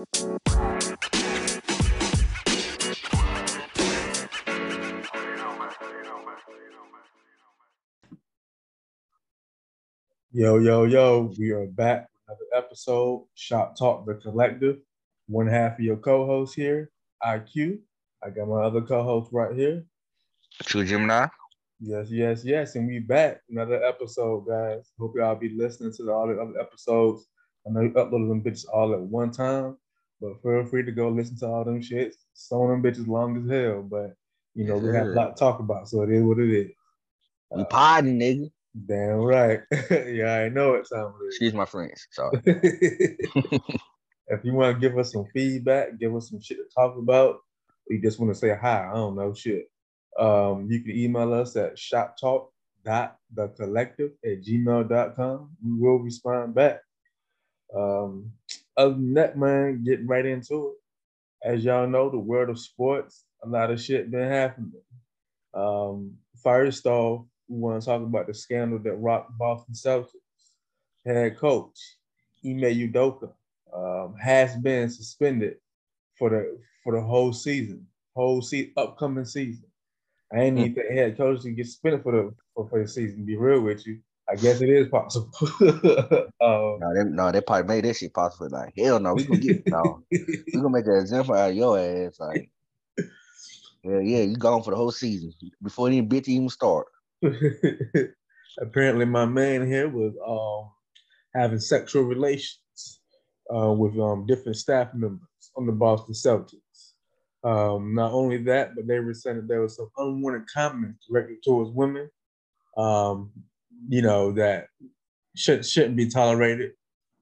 Yo, yo, yo, we are back with another episode, Shop Talk the Collective. One half of your co-host here, IQ. I got my other co-host right here. Tru Gemini. Yes, yes, yes. And we back. Another episode, guys. Hope y'all be listening to the, all the other episodes. I know you uploaded them bitches all at one time, but feel free to go listen to all them shits. Some of them bitches long as hell, but you know, we have a lot to talk about, so it is what it is. We podding, nigga. Damn right. yeah, I know it sounds Excuse my friends. Sorry. if you want to give us some feedback, give us some shit to talk about, or you just want to say hi, I don't know shit. Um, you can email us at shoptalk.thecollective at gmail.com. We will respond back. Um, other than that, man, getting right into it. As y'all know, the world of sports, a lot of shit been happening. Um, first off, we want to talk about the scandal that rocked Boston Celtics head coach Ime Udoka um, has been suspended for the for the whole season, whole se- upcoming season. I ain't even think head coach to get suspended for the for, for the season. Be real with you, I guess it is possible. um, no, they, no, they probably made this shit possible. Like, hell no, we gonna get no, we gonna make an example out of your ass. Like, yeah, yeah, you gone for the whole season before any bitch even start. Apparently, my man here was um, having sexual relations uh, with um, different staff members on the Boston Celtics. Um, not only that, but they were saying that there was some unwanted comments directed towards women, um, you know, that should, shouldn't be tolerated.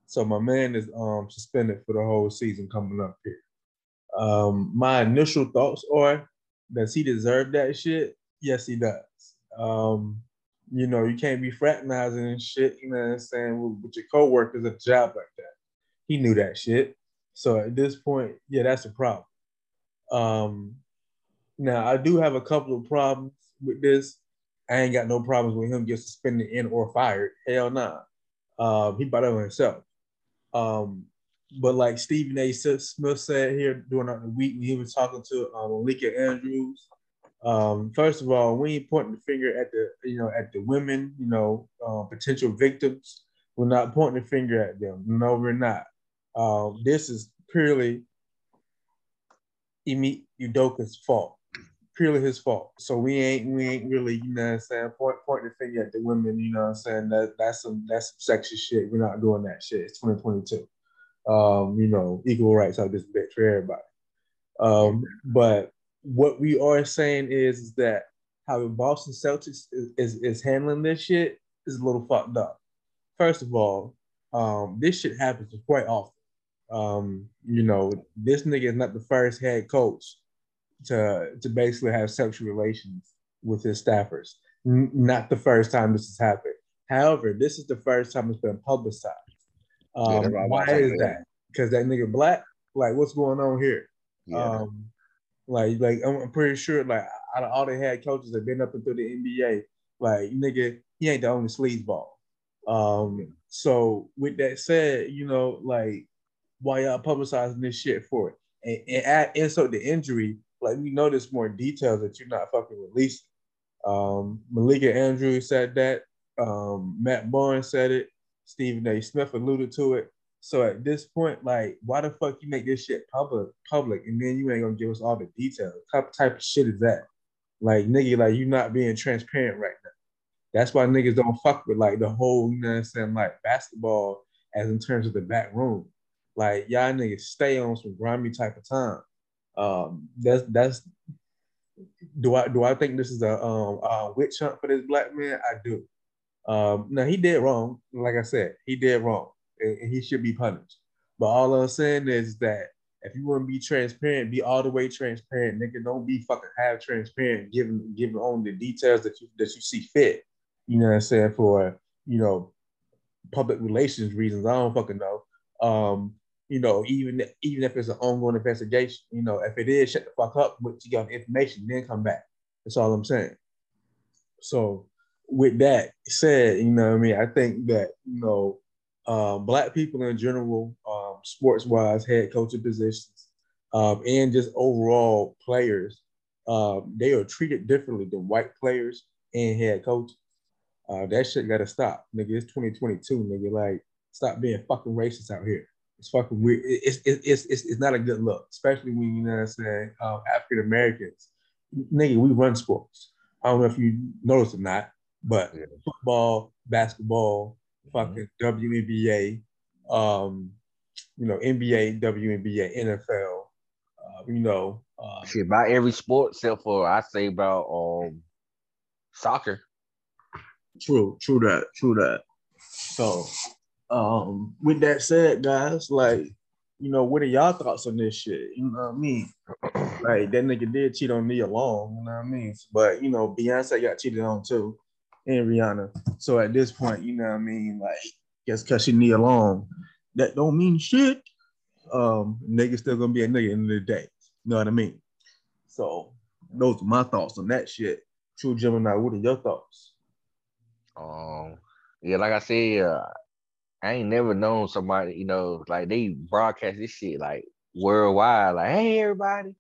So my man is um, suspended for the whole season coming up here. Um, my initial thoughts are, does he deserve that shit? Yes, he does. Um, you know, you can't be fraternizing and shit, you know what I'm saying, with, with your coworkers at a job like that. He knew that shit. So at this point, yeah, that's a problem. Um, now I do have a couple of problems with this. I ain't got no problems with him getting suspended and or fired. Hell nah. Um, he bought it on himself. Um, but like Stephen A. Smith said here during the week when he was talking to um, Malika Andrews, um, first of all, we ain't pointing the finger at the you know at the women, you know, uh, potential victims. We're not pointing the finger at them. No, we're not. Um, this is purely Ime Udoka's fault, purely his fault. So we ain't we ain't really, you know what I'm saying, point pointing the finger at the women, you know what I'm saying? That that's some that's some sexist shit. We're not doing that shit. It's 2022. Um, you know, equal rights are just bit for everybody. Um, but what we are saying is, is that how the Boston Celtics is, is, is handling this shit is a little fucked up. First of all, um, this shit happens quite often. Um, you know, this nigga is not the first head coach to to basically have sexual relations with his staffers. N- not the first time this has happened. However, this is the first time it's been publicized. Um, yeah, why is that? Because that nigga black. Like, what's going on here? Yeah. Um, like, like I'm pretty sure, like, out of all the head coaches that been up and through the NBA, like, nigga, he ain't the only sleazeball. Um, so with that said, you know, like why y'all publicizing this shit for it? And, and add insult the injury, like we there's more details that you're not fucking releasing. Um, Malika Andrews said that. Um, Matt Barnes said it. Stephen A. Smith alluded to it. So at this point, like, why the fuck you make this shit public, public, and then you ain't gonna give us all the details? What type, type of shit is that? Like, nigga, like you not being transparent right now. That's why niggas don't fuck with like the whole, you know what I'm saying, like basketball as in terms of the back room. Like y'all niggas stay on some grimy type of time. Um, that's that's do I do I think this is a um a witch hunt for this black man? I do. Um, now he did wrong. Like I said, he did wrong, and, he should be punished. But all I'm saying is that if you want to be transparent, be all the way transparent, nigga. Don't be fucking half transparent, giving giving on the details that you that you see fit. You know what I'm saying for you know public relations reasons. I don't fucking know. Um, you know, even even if it's an ongoing investigation, you know, if it is, shut the fuck up, with you got information, then come back. That's all I'm saying. So with that said, you know I mean, I think that, you know, uh, black people in general, um, sports wise, head coaching positions, um, and just overall players, um, they are treated differently than white players and head coaches. Uh, that shit gotta stop, nigga. It's 2022, nigga. Like, stop being fucking racist out here. It's fucking weird. It's it's it's it's, not a good look, especially when you know what I'm saying. Um, African Americans, nigga, we run sports. I don't know if you noticed or not, but yeah. football, basketball, mm-hmm. fucking WNBA, um, you know, NBA, WNBA, NFL, uh, you know. Uh, Shit, about every sport except for I say about um soccer. True, true that, true that. So, um, with that said, guys, like, you know, what are y'all thoughts on this shit? You know what I mean? like that nigga did cheat on me alone, you know what I mean? But you know, Beyonce got cheated on too, and Rihanna. So at this point, you know what I mean? Like, guess cause she Nia alone, that don't mean shit. Um, nigga still gonna be a nigga in the, the day. You know what I mean? So those are my thoughts on that shit. Tru Gemini, what are your thoughts? Um, yeah, like I said, uh, I ain't never known somebody, you know, like they broadcast this shit like worldwide, like, hey everybody.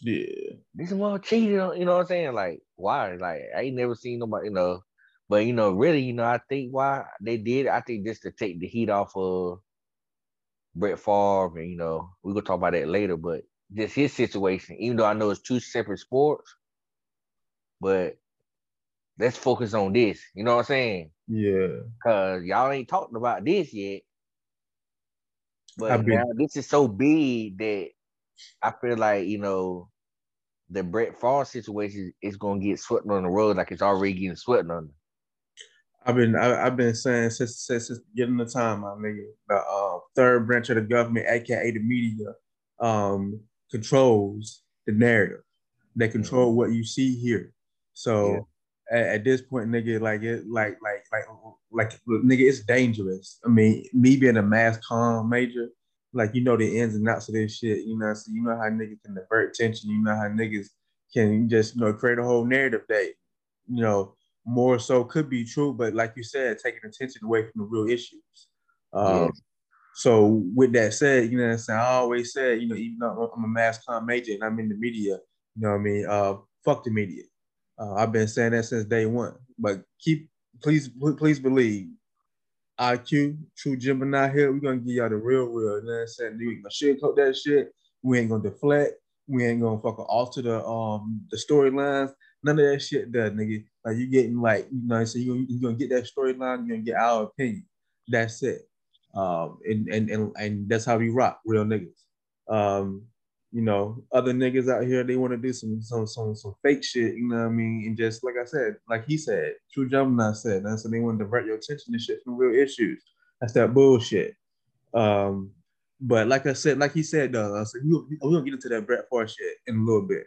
Yeah. This one cheated on, you know what I'm saying? Like, why? Like, I ain't never seen nobody, you know. But you know, really, you know, I think why they did, I think just to take the heat off of Brett Favre, and you know, we're gonna talk about that later, but just his situation, even though I know it's two separate sports, but let's focus on this. You know what I'm saying? Yeah. Cause y'all ain't talking about this yet. But now this is so big that I feel like, you know, the Brett Favre situation is gonna get swept on the road like it's already getting swept on. I've been I, have been saying since, since since getting the time, my nigga, the uh, third branch of the government, aka the media, um, controls the narrative. They control mm-hmm. what you see here. So. At, at, this point, nigga, like it, like like like like nigga, it's dangerous. I mean, me being a mass comm major, like you know the ins and outs of this shit. You know, so you know how niggas can divert attention. You know how niggas can just you know create a whole narrative that you know more so could be true, but like you said, taking attention away from the real issues. Um, yeah. So with that said, you know I'm saying? I always said, you know, even though I'm a mass comm major and I'm in the media, you know what I mean? Uh, fuck the media. Uh, I've been saying that since day one. But keep, please, please believe, IQ, Tru Gemini here, we're gonna give y'all the real, real. You know what I'm saying? We ain't gonna sugarcoat that shit. We ain't gonna deflect. We ain't gonna fucking alter the um the storylines. None of that shit does, nigga. Like you getting like, you know, so you you gonna get that storyline, you're gonna get our opinion. That's it. Um, and and and and that's how we rock, real niggas. Um, you know, other niggas out here, they want to do some some some some fake shit, you know what I mean? And just like I said, like he said, Tru Gemini said, that's so they want to divert your attention to shit from real issues. That's that bullshit. Um, but like I said, like he said, though, so we, we're gonna get into that Brett Favre shit in a little bit.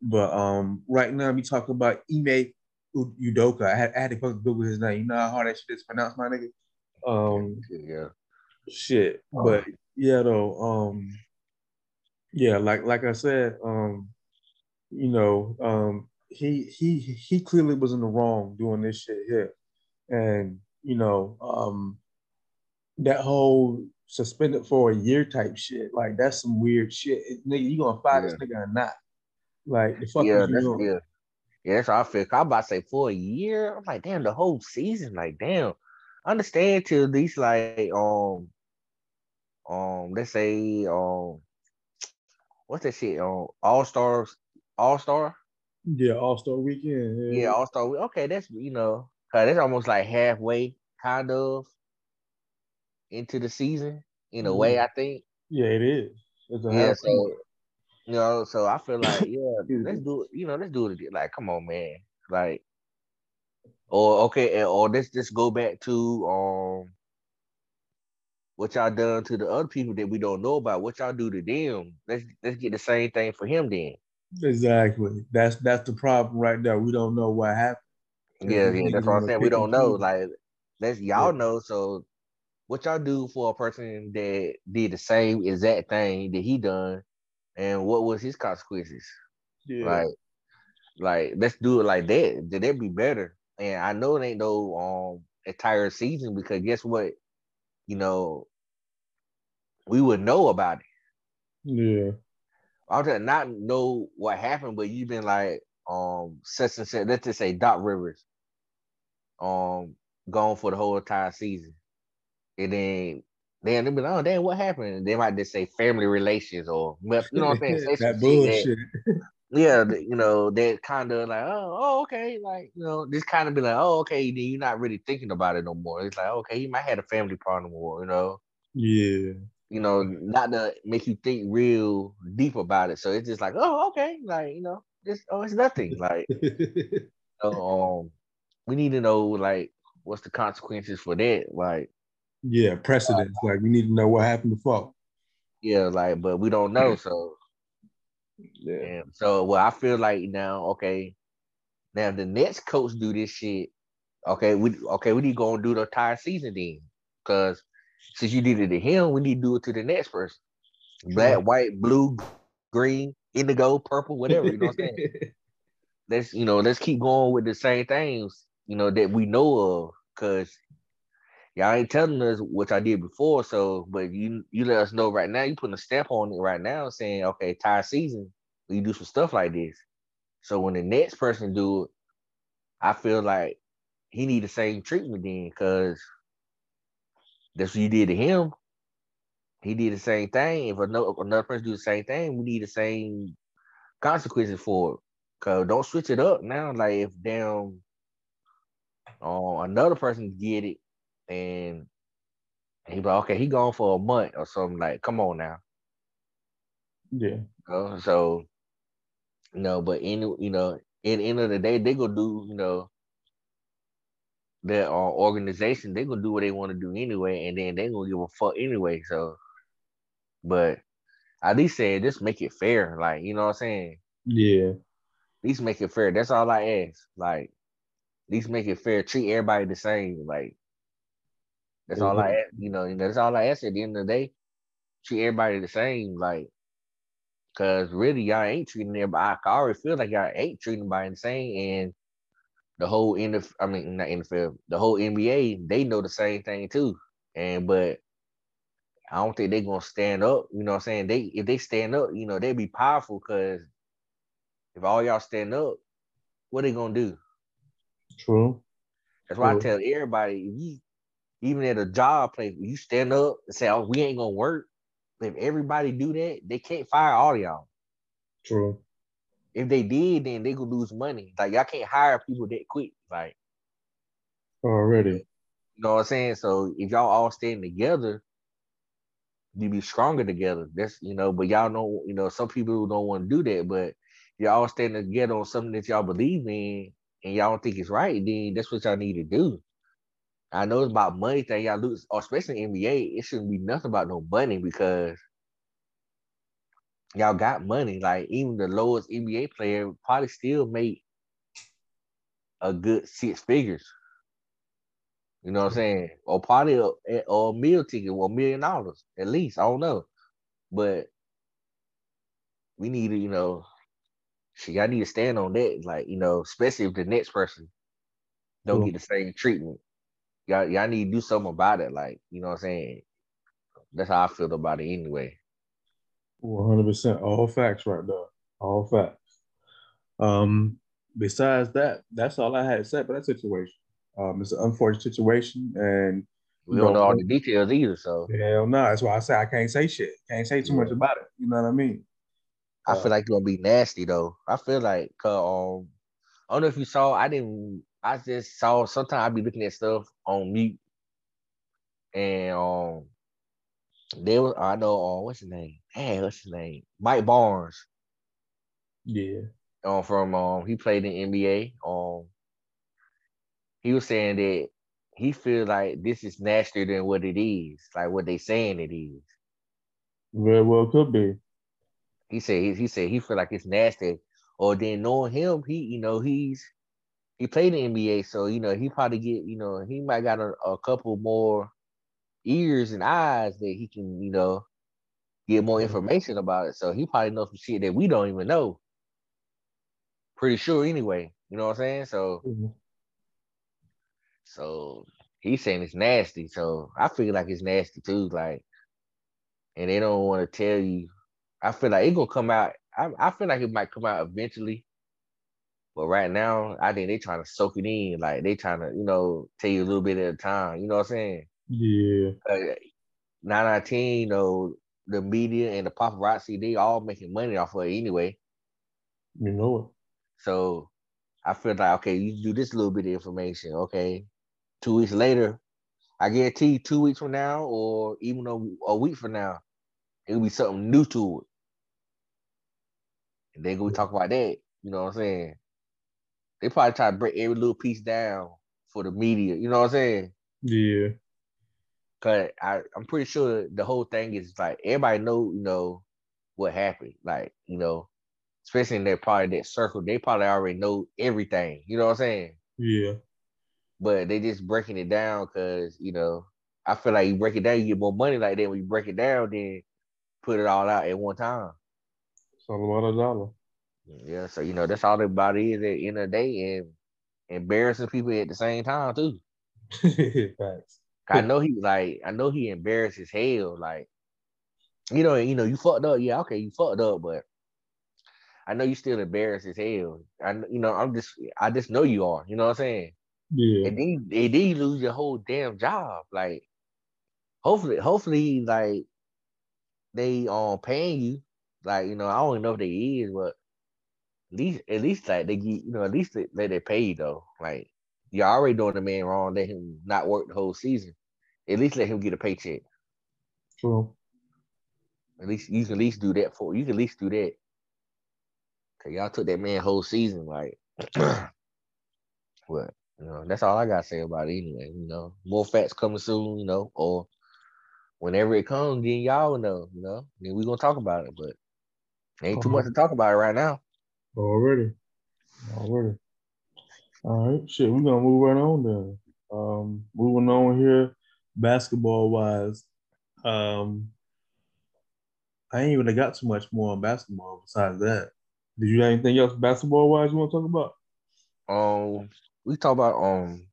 But um, right now we talking about Ime Udoka. I had, I had to fucking Google his name. You know how hard that shit is pronounced, my nigga. Um, yeah, shit. But yeah, though, um, yeah, like like I said, um, you know, um, he he he clearly was in the wrong doing this shit here, and you know, um, that whole suspended for a year type shit, like that's some weird shit. Nigga, you gonna fire yeah. this nigga or not? Like the fuck yeah, that's, yeah. Yeah, that's how I feel. I'm about to say for a year. I'm like, damn, the whole season. Like, damn. I understand till these like um um let's say um what's that shit? Um All Stars All Star? Yeah, All Star weekend. Yeah, yeah All Star Okay, that's you know, cause that's almost like halfway kind of into the season in a mm-hmm. way, I think. Yeah, it is. It's a yeah, so you know, so I feel like, yeah, let's do it. You know, let's do it. Again. Like, come on, man. Like, or okay, or let's just go back to um what y'all done to the other people that we don't know about. What y'all do to them? Let's let's get the same thing for him then. Exactly. That's that's the problem right there. We don't know what happened. Yeah, yeah, that's what I'm saying. We don't know. Like, let's y'all yeah. know. So, what y'all do for a person that did the same exact thing that he done, and what was his consequences? Yeah. Like, like let's do it like that. Did that be better? And I know it ain't no um entire season because guess what? You know, we would know about it. Yeah. I would not know what happened, but you've been like, um, such and such, let's just say Doc Rivers, um, gone for the whole entire season. And then then they'll be like, oh damn, what happened? they might just say family relations or you know what I'm saying? That bullshit. That, yeah, you know, that kind of like, oh, oh, okay, like you know, this kind of be like, oh, okay, then you're not really thinking about it no more. It's like, okay, he might have a family problem or you know. Yeah. You know, not to make you think real deep about it. So it's just like, oh, okay, like you know, just oh, it's nothing. Like, so, um, we need to know like what's the consequences for that, like. Yeah, precedents. Uh, like we need to know what happened before. Yeah, like, but we don't know. So yeah. so well, I feel like now, okay, now the next coach do this shit. Okay, we okay, we need to go and do the entire season then. Cause since you did it to him, we need to do it to the next person. Black, white, blue, green, indigo, purple, whatever. You know what I'm saying? let's you know, let's keep going with the same things, you know, that we know of. Cause y'all ain't telling us what I did before. So, but you you let us know right now. You putting a stamp on it right now, saying, okay, tie season, we do some stuff like this. So when the next person do it, I feel like he need the same treatment then, because that's what you did to him. He did the same thing. If another, another person do the same thing, we need the same consequences for it. Cause don't switch it up now. Like if damn uh, another person get it and he like, okay, he gone for a month or something. Like, come on now. Yeah. So, you know, but in you know, in the end of the day, they gonna do, you know, their uh, organization, they gonna do what they want to do anyway, and then they gonna give a fuck anyway. So, but at least say just make it fair, like you know what I'm saying? Yeah. At least make it fair. That's all I ask. Like, at least make it fair. Treat everybody the same. Like, that's mm-hmm. all I, you know, that's all I ask at the end of the day. Treat everybody the same, like, cause really y'all ain't treating everybody. I already feel like y'all ain't treating everybody the same, and the whole end of, I mean, not NFL, the whole NBA, they know the same thing too. And but I don't think they're gonna stand up. You know what I'm saying? They if they stand up, you know, they be powerful because if all y'all stand up, what they gonna do? True. That's why True. I tell everybody, if you even at a job place, you stand up and say, "Oh, we ain't gonna work." If everybody do that, they can't fire all y'all. True. If they did, then they could lose money. Like y'all can't hire people that quick. Like already. You know what I'm saying? So if y'all all stand together, you be stronger together. That's you know, but y'all know, you know, some people don't want to do that, but y'all all stand together on something that y'all believe in and y'all don't think it's right, then that's what y'all need to do. I know it's about money thing y'all lose, especially in NBA. It shouldn't be nothing about no money because y'all got money. Like even the lowest NBA player probably still make a good six figures. You know what I'm saying? Or probably a, or a meal ticket or a million dollars at least. I don't know, but we need to, you know, see, I need to stand on that. Like you know, especially if the next person don't get the same treatment y'all y'all need to do something about it. Like, you know what I'm saying? That's how I feel about it anyway. 100% all facts right there. All facts. Um, besides that, that's all I had to say about that situation. Um, it's an unfortunate situation, and we don't know, all the details either. So hell no, that's why I say I can't say shit. Can't say too yeah. much about it. You know what I mean? I uh, feel like it's gonna be nasty though. I feel like, um, I don't know if you saw. I didn't I just saw sometimes I be looking at stuff on mute, and um, there was I know um, what's his name? Hey, what's his name? Mike Barnes. Yeah. Um, from um, he played in NBA. Um, he was saying that he feels like this is nastier than what it is, like what they saying it is. Very well could be. He said he, he said he feel like it's nasty. Or then knowing him, he you know he's he played in NBA, so you know he probably get you know he might got a, a couple more ears and eyes that he can you know get more information about it. So he probably knows some shit that we don't even know. Pretty sure anyway. You know what I'm saying? So mm-hmm. so he's saying it's nasty. So I feel like it's nasty too. Like and they don't want to tell you. I feel like it gonna come out. I, I feel like it might come out eventually. But right now, I think they trying to soak it in. Like they trying to, you know, tell you a little bit at a time. You know what I'm saying? Yeah. Uh, nine out of ten, you know, the media and the paparazzi, they all making money off of it anyway. You know it. So I feel like okay, you do this little bit of information. Okay, two weeks later, I guarantee you, two weeks from now, or even a, a week from now, it'll be something new to it. And then we talk about that. You know what I'm saying? They probably try to break every little piece down for the media. You know what I'm saying? Yeah. Cause I, I'm pretty sure the whole thing is like everybody know, you know, what happened. Like, you know, especially in that part of that circle, they probably already know everything. You know what I'm saying? Yeah. But they just breaking it down because, you know, I feel like you break it down, you get more money like that. When you break it down, then put it all out at one time. It's all about a dollar. Yeah, so you know that's all about it is at the end of the day and embarrassing people at the same time too. Facts. I know he like I know he embarrasses hell. Like, you know, you know, you fucked up. Yeah, okay, you fucked up, but I know you still embarrassed as hell. I you know, I'm just I just know you are. You know what I'm saying? Yeah. And then and then you lose your whole damn job. Like, hopefully, hopefully, like they um paying you. Like, you know, I don't know if they is, but at least at least like they get, you know, at least they, let they pay you though. Like you're already doing the man wrong, let him not work the whole season. At least let him get a paycheck. True. At least you can at least do that for you can at least do that. Cause y'all took that man whole season, like but you know, that's all I gotta say about it anyway. You know, more facts coming soon, you know, or whenever it comes, then y'all know, you know, then we gonna talk about it. But ain't too much uh-huh. to talk about it right now. Already. Already. All right. Shit, we're gonna move right on then. Um, moving on here, basketball wise. Um I ain't even got too much more on basketball besides that. Did you have anything else basketball wise you want to talk about? Um, we talk about um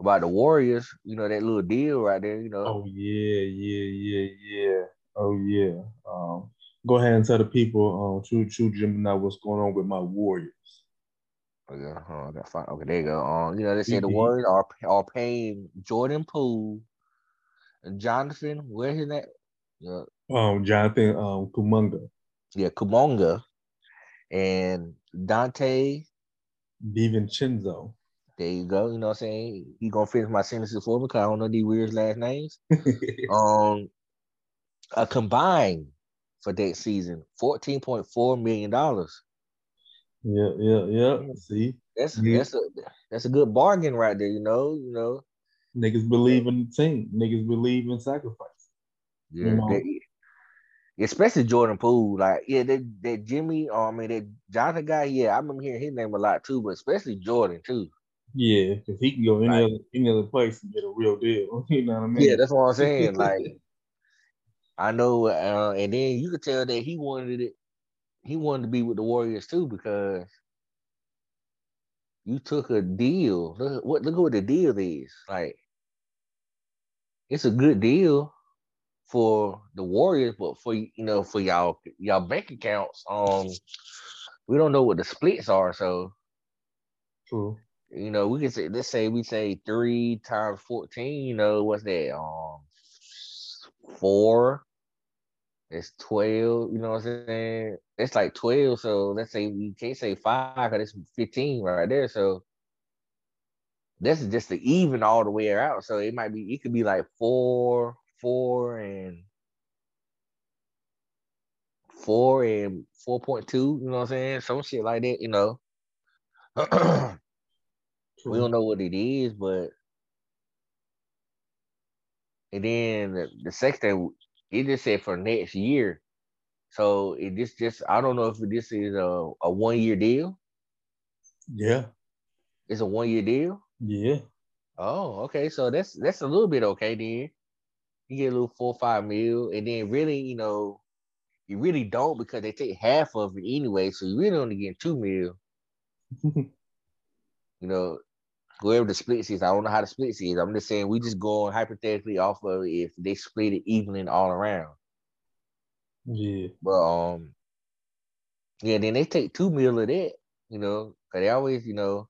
about the Warriors, you know, that little deal right there, you know. Oh yeah, yeah, yeah, yeah. Oh yeah. Um, go ahead and tell the people, um, true, Tru Gemini, what's going on with my Warriors. Okay, oh, I got fine. Okay, there you go. Um, you know, they say the Warriors are are paying Jordan Poole and Jonathan, where his name? Yeah. Um, Jonathan um Kuminga. Yeah, Kuminga and Donte DiVincenzo. There you go. You know what I'm saying? He gonna finish my sentences for me because I don't know these weird last names. um, a combined for that season, fourteen point four million dollars. Yeah, yeah, yeah. Mm. See, that's yeah. that's a that's a good bargain right there. You know, you know. Niggas believe in the team. Niggas believe in sacrifice. Yeah, you know? they, especially Jordan Poole. Like, yeah, that that Jimmy, or I mean that Jonathan guy. Yeah, I remember hearing his name a lot too, but especially Jordan too. Yeah, because he can go any like, other any other place and get a real deal. You know what I mean? Yeah, that's what I'm saying. like, I know, uh, and then you could tell that he wanted it. He wanted to be with the Warriors too because you took a deal. Look what look what the deal is. Like, it's a good deal for the Warriors, but for you know, for y'all y'all bank accounts, um, we don't know what the splits are. So, true. You know, we can say let's say we say three times fourteen. You know, what's that? Um, four. It's twelve. You know what I'm saying? It's like twelve. So let's say we can't say five because it's fifteen right there. So this is just the even all the way out. So it might be it could be like four, four and four and four point two. You know what I'm saying? Some shit like that. You know. we don't know what it is, but and then the, the it just said for next year. So it just just I don't know if this is a, a one year deal. Yeah. It's a one year deal? Yeah. Oh, okay. So that's that's a little bit okay then. You get a little four five mil, and then really, you know, you really don't because they take half of it anyway. So you really only get two mil. you know, whoever the split is, I don't know how the split is. I'm just saying we just going hypothetically off of if they split it evenly all around. Yeah. But um, yeah, then they take two mil of that, you know, because they always, you know,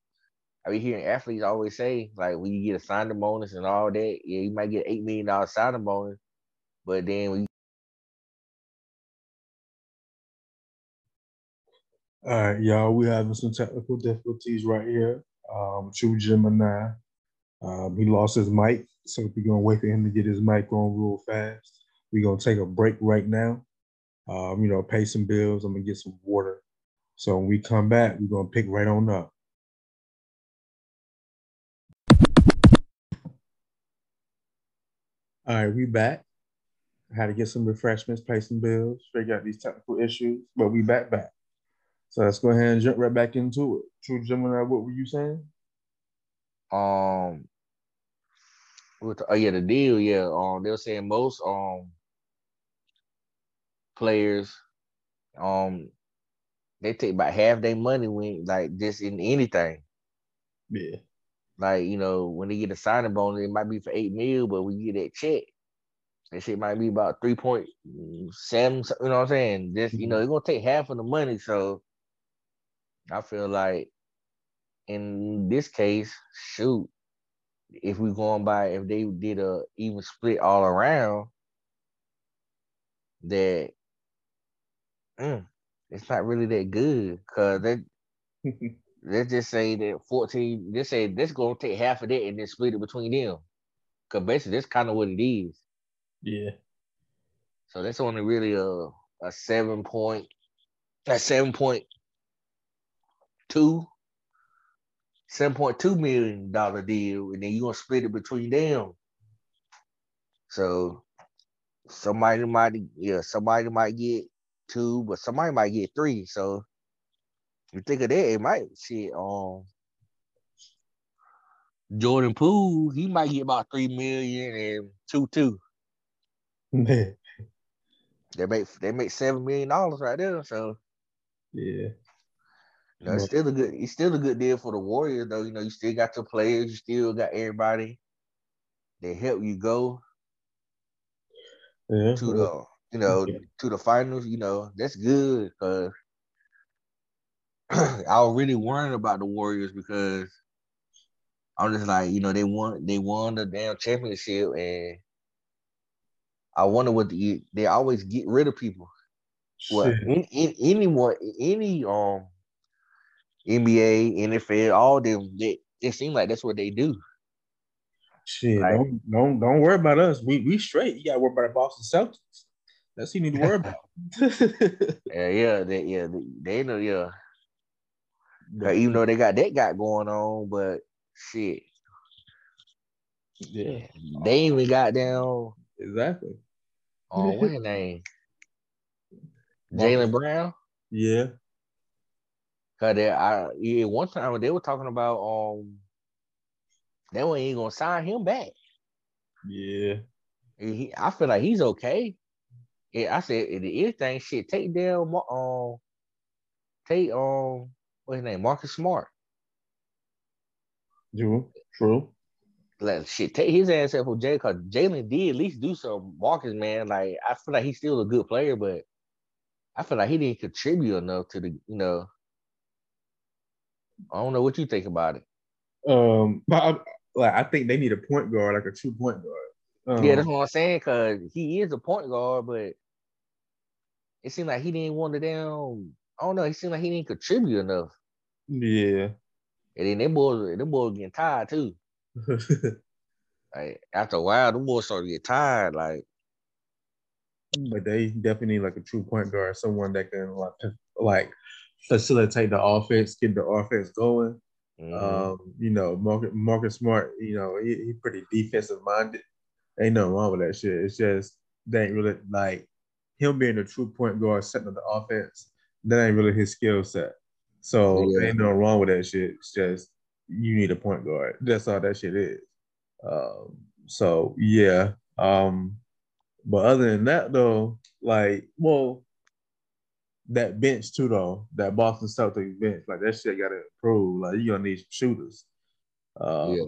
I be hearing athletes always say like when you get a signing bonus and all that, yeah, you might get eight million dollar signing bonus, but then when you All right, y'all. We having some technical difficulties right here. Um, Tru Gemini. Um, he lost his mic, so we're gonna wait for him to get his mic on real fast. We're gonna take a break right now. Um, you know, pay some bills. I'm gonna get some water. So when we come back, we're gonna pick right on up. All right, we back. had to get some refreshments, pay some bills, figure out these technical issues, but we back back. So let's go ahead and jump right back into it. Tru Gemini, what were you saying? um with oh yeah the deal yeah um they were saying most um players um they take about half their money when like just in anything Yeah. like you know when they get a signing bonus it might be for eight mil but when you get that check that shit might be about three point seven you know what I'm saying just you know it's gonna take half of the money so I feel like in this case shoot if we going by if they did a even split all around, that mm, it's not really that good because they let's just say that 14 they say this gonna take half of that and then split it between them. Cause basically that's kind of what it is. Yeah. So that's only really a a seven point a seven point two seven point two million dollar deal, and then you're gonna split it between them. So somebody might yeah, somebody might get two, but somebody might get three. So you think of that, it might shit um Jordan Poole, he might get about three million and two two. They make they make seven million dollars right there. So Yeah. You know, it's still a good it's still a good deal for the Warriors though. You know, you still got your players, you still got everybody that help you go Yeah. to the you know Yeah. to the finals. You know, that's good because I was really worried about the Warriors because I'm just like, you know, they won they won the damn championship and I wonder what the, they always get rid of people. Well, in, in, anyone, any um NBA, NFL, all them, they, it seems like that's what they do. Shit. Like- Don't don't don't worry about us. We we straight. You gotta worry about the Boston Celtics. That's who you need to worry about. Yeah, yeah, they, yeah, they, they know, yeah. even though they got that got going on, but shit, yeah, they even got down exactly. on what's his name, Jaylen Brown. Yeah. Cause they, I, yeah, one time they were talking about um, they weren't even gonna sign him back. Yeah. He, I feel like he's okay. Yeah, I said if anything, shit, take down, um, take um, what's his name, Marcus Smart. True. True. Like shit, take his ass up for Jay, cause Jaylen did at least do some Marcus, man. Like I feel like he's still a good player, but I feel like he didn't contribute enough to the, you know. I don't know what you think about it. Um, but I, like I think they need a point guard, like a true point guard. Um, Yeah, that's what I'm saying. Cause he is a point guard, but it seemed like he didn't want to down. I don't know. He seemed like he didn't contribute enough. yeah. And then them boys, them boys getting tired too. Like after a while, them boys started to get tired. Like but they definitely need like a true point guard, someone that can like like facilitate the offense, get the offense going. mhm. Um, you know, Marcus, Marcus Smart, you know, he, he pretty defensive minded. Ain't nothing wrong with that shit. It's just they ain't really like him being a true point guard, setting up the offense. That ain't really his skill set. So Yeah. ain't nothing wrong with that shit. It's just you need a point guard. That's all that shit is. Um, so yeah. Um, but other than that though, like, well, that bench too though, that Boston Celtics bench, like that shit gotta improve. Like you gonna need some shooters. Uh, yeah.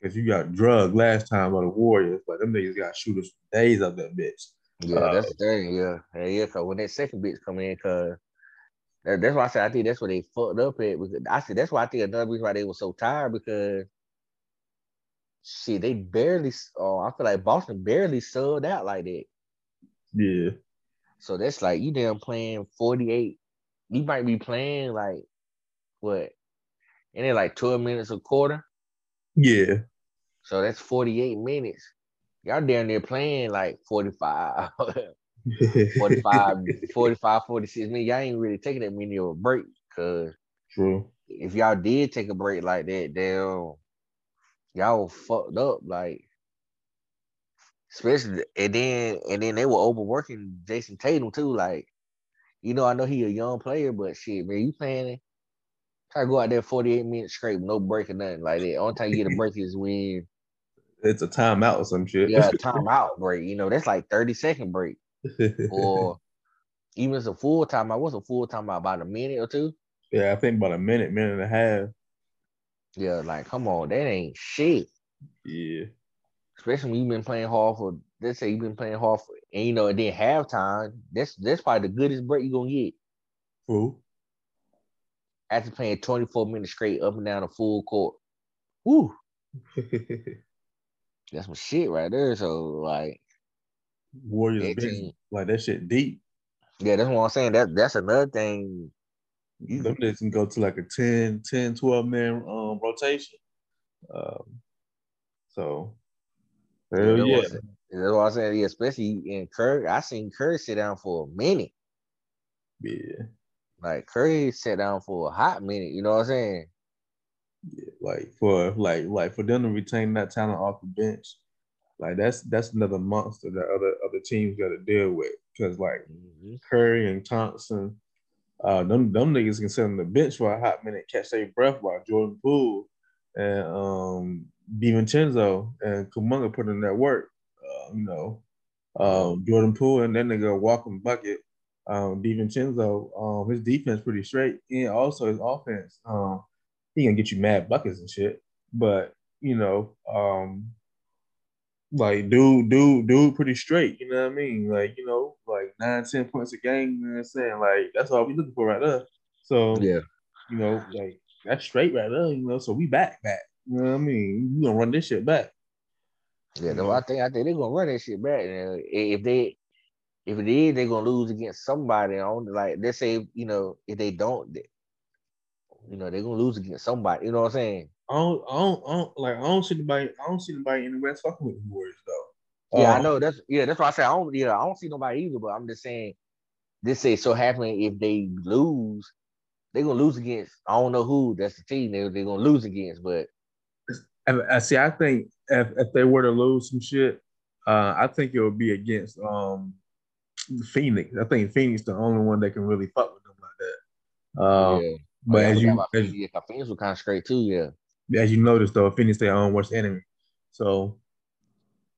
Because you got drugged last time by the Warriors, but them niggas got shooters for days of that bitch. Yeah, uh, that's the thing. Yeah, yeah, yeah. Cause when that second bitch come in, cause that, that's why I said I think that's where they fucked up at. Because I said that's why I think another reason why they were so tired because shit, they barely. Oh, I feel like Boston barely sold out like that. Yeah. So that's like you damn playing forty eight. You might be playing like what? And then like twelve minutes a quarter. Yeah. So that's forty eight minutes. Y'all down there playing like 45, 45, 45, 46 minutes. Y'all ain't really taking that many of a break. Cause True. if y'all did take a break like that, damn, y'all fucked up. Like especially and then and then they were overworking Jayson Tatum too. Like, you know, I know he a young player, but shit, man, you playing try to go out there 48 minutes straight, no break or nothing like that. Only time you get a break is when it's a timeout or some shit. Yeah, timeout break. You know, that's like 30 second break. or even it's a full timeout. What's a full timeout? About a minute or two? Yeah, I think about a minute, minute and a half. Yeah, like come on, that ain't shit. Yeah. Especially when you've been playing hard for let's say you've been playing hard for and you know, and then halftime, that's that's probably the goodest break you're gonna get. Who? After playing 24 minutes straight up and down a full court. Woo. that's some shit right there. So like Warriors team, like that shit deep. Yeah, that's what I'm saying. That that's another thing. You, Them niggas can go to like a 10, 10, 12 man um, rotation. Um, so hell yeah. That's what I'm saying. Yeah, especially in Curry. I seen Curry sit down for a minute. Yeah. Like Curry sat down for a hot minute, you know what I'm saying? Yeah, like for like like for them to retain that talent off the bench, like that's that's another monster that other other teams got to deal with. Because like mm-hmm. Curry and Thompson, uh, them them niggas can sit on the bench for a hot minute, catch their breath while Jordan Poole and um DiVincenzo and Kuminga put in that work. Uh, you know, um, Jordan Poole and then they go walking bucket. Um, DiVincenzo, um, his defense pretty straight, and also his offense. Um, he gonna get you mad buckets and shit. But you know, um, like dude, dude, dude, pretty straight. You know what I mean? Like you know, like nine, ten points a game. You know what I'm saying? Like that's all we looking for right there. So yeah, you know, like that's straight right there. You know, so we back, back. You know what I mean? We gonna run this shit back. Yeah, no, I think I think they're gonna run that shit back. And if they if it is, they're gonna lose against somebody on like let's say, you know, if they don't, they, you know, they're gonna lose against somebody. You know what I'm saying? I don't, I don't, I don't like I don't see anybody. I don't see anybody in the West fucking with the Warriors though. Yeah, uh, I know. That's yeah. That's why I say I don't. Yeah, I don't see nobody either. But I'm just saying, this say so happening if they lose, they're gonna lose against. I don't know who. That's the team they they're gonna lose against. But I see. I think if if they were to lose some shit, uh, I think it would be against um Phoenix. I think Phoenix the only one that can really fuck with them like that. Uh, yeah. But oh, yeah, as you, as, yeah, Phoenix was kind of straight too. Yeah as you notice though, Phoenix their own worst enemy. So,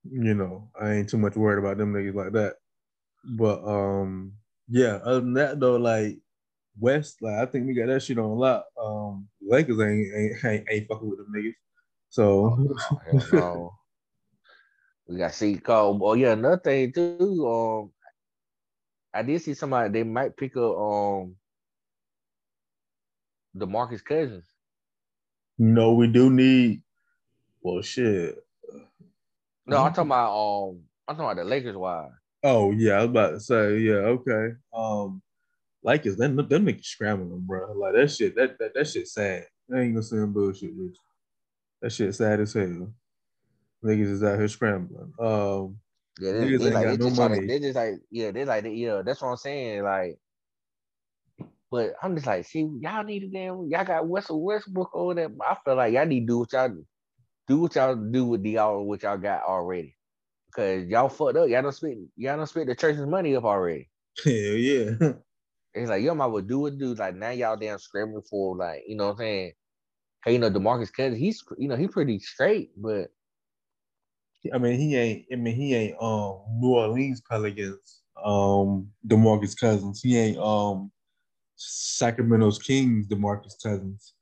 you know, I ain't too much worried about them niggas like that. But um, yeah, other than that though, like West, like I think we got that shit on a lot. Um, Lakers ain't ain't, ain't, ain't fucking with them niggas. So oh, no, we got see call. Oh yeah, another thing too. Um, I did see somebody they might pick up um DeMarcus Cousins. No, we do need. Well, shit. No, I'm talking about um. I'm talking about the Lakers. Why? Oh yeah, I was about to say yeah. Okay. Um, Lakers. Them them niggas scrambling, bro. Like that shit. That that, that shit sad. I ain't gonna say bullshit with you. That shit sad as hell. Niggas is out here scrambling. Um. Yeah, they, they like, they, no just money. They just like yeah, they like yeah. That's what I'm saying. Like but I'm just like, see, y'all need a damn, y'all got Russell Westbrook over there. I feel like y'all need to do what y'all do. Do what y'all do with the all what y'all got already. Cause y'all fucked up. Y'all don't spend y'all don't spend the church's money up already. Hell yeah. It's like, y'all might well do what do. Like now y'all damn scrambling for like, you know what I'm saying? Hey, you know, DeMarcus Cousins, he's you know, he pretty straight, but I mean, he ain't. I mean, he ain't. Um, New Orleans Pelicans. Um, DeMarcus Cousins. He ain't. Um, Sacramento's Kings, DeMarcus Cousins.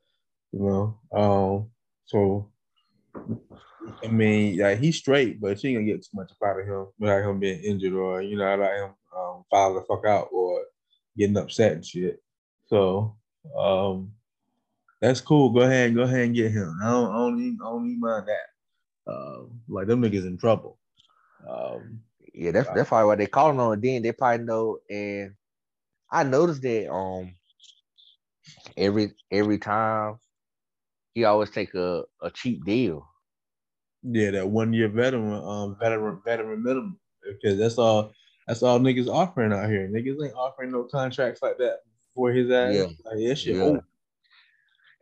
You know, um, So I mean, yeah, he's straight, but she ain't gonna get too much out of him without him being injured or you know, like him um, foul the fuck out or getting upset and shit. So um, that's cool. Go ahead and go ahead and get him. I don't, I don't, even, I don't even mind that. Um, like them niggas in trouble. Um, yeah, that's that's probably what they calling on. Then they probably know, and I noticed that um every every time he always take a, a cheap deal. Yeah, that one year veteran, um, veteran, veteran minimum, because that's all. That's all niggas offering out here. Niggas ain't offering no contracts like that for his ass. Yeah, like, that shit yeah. old.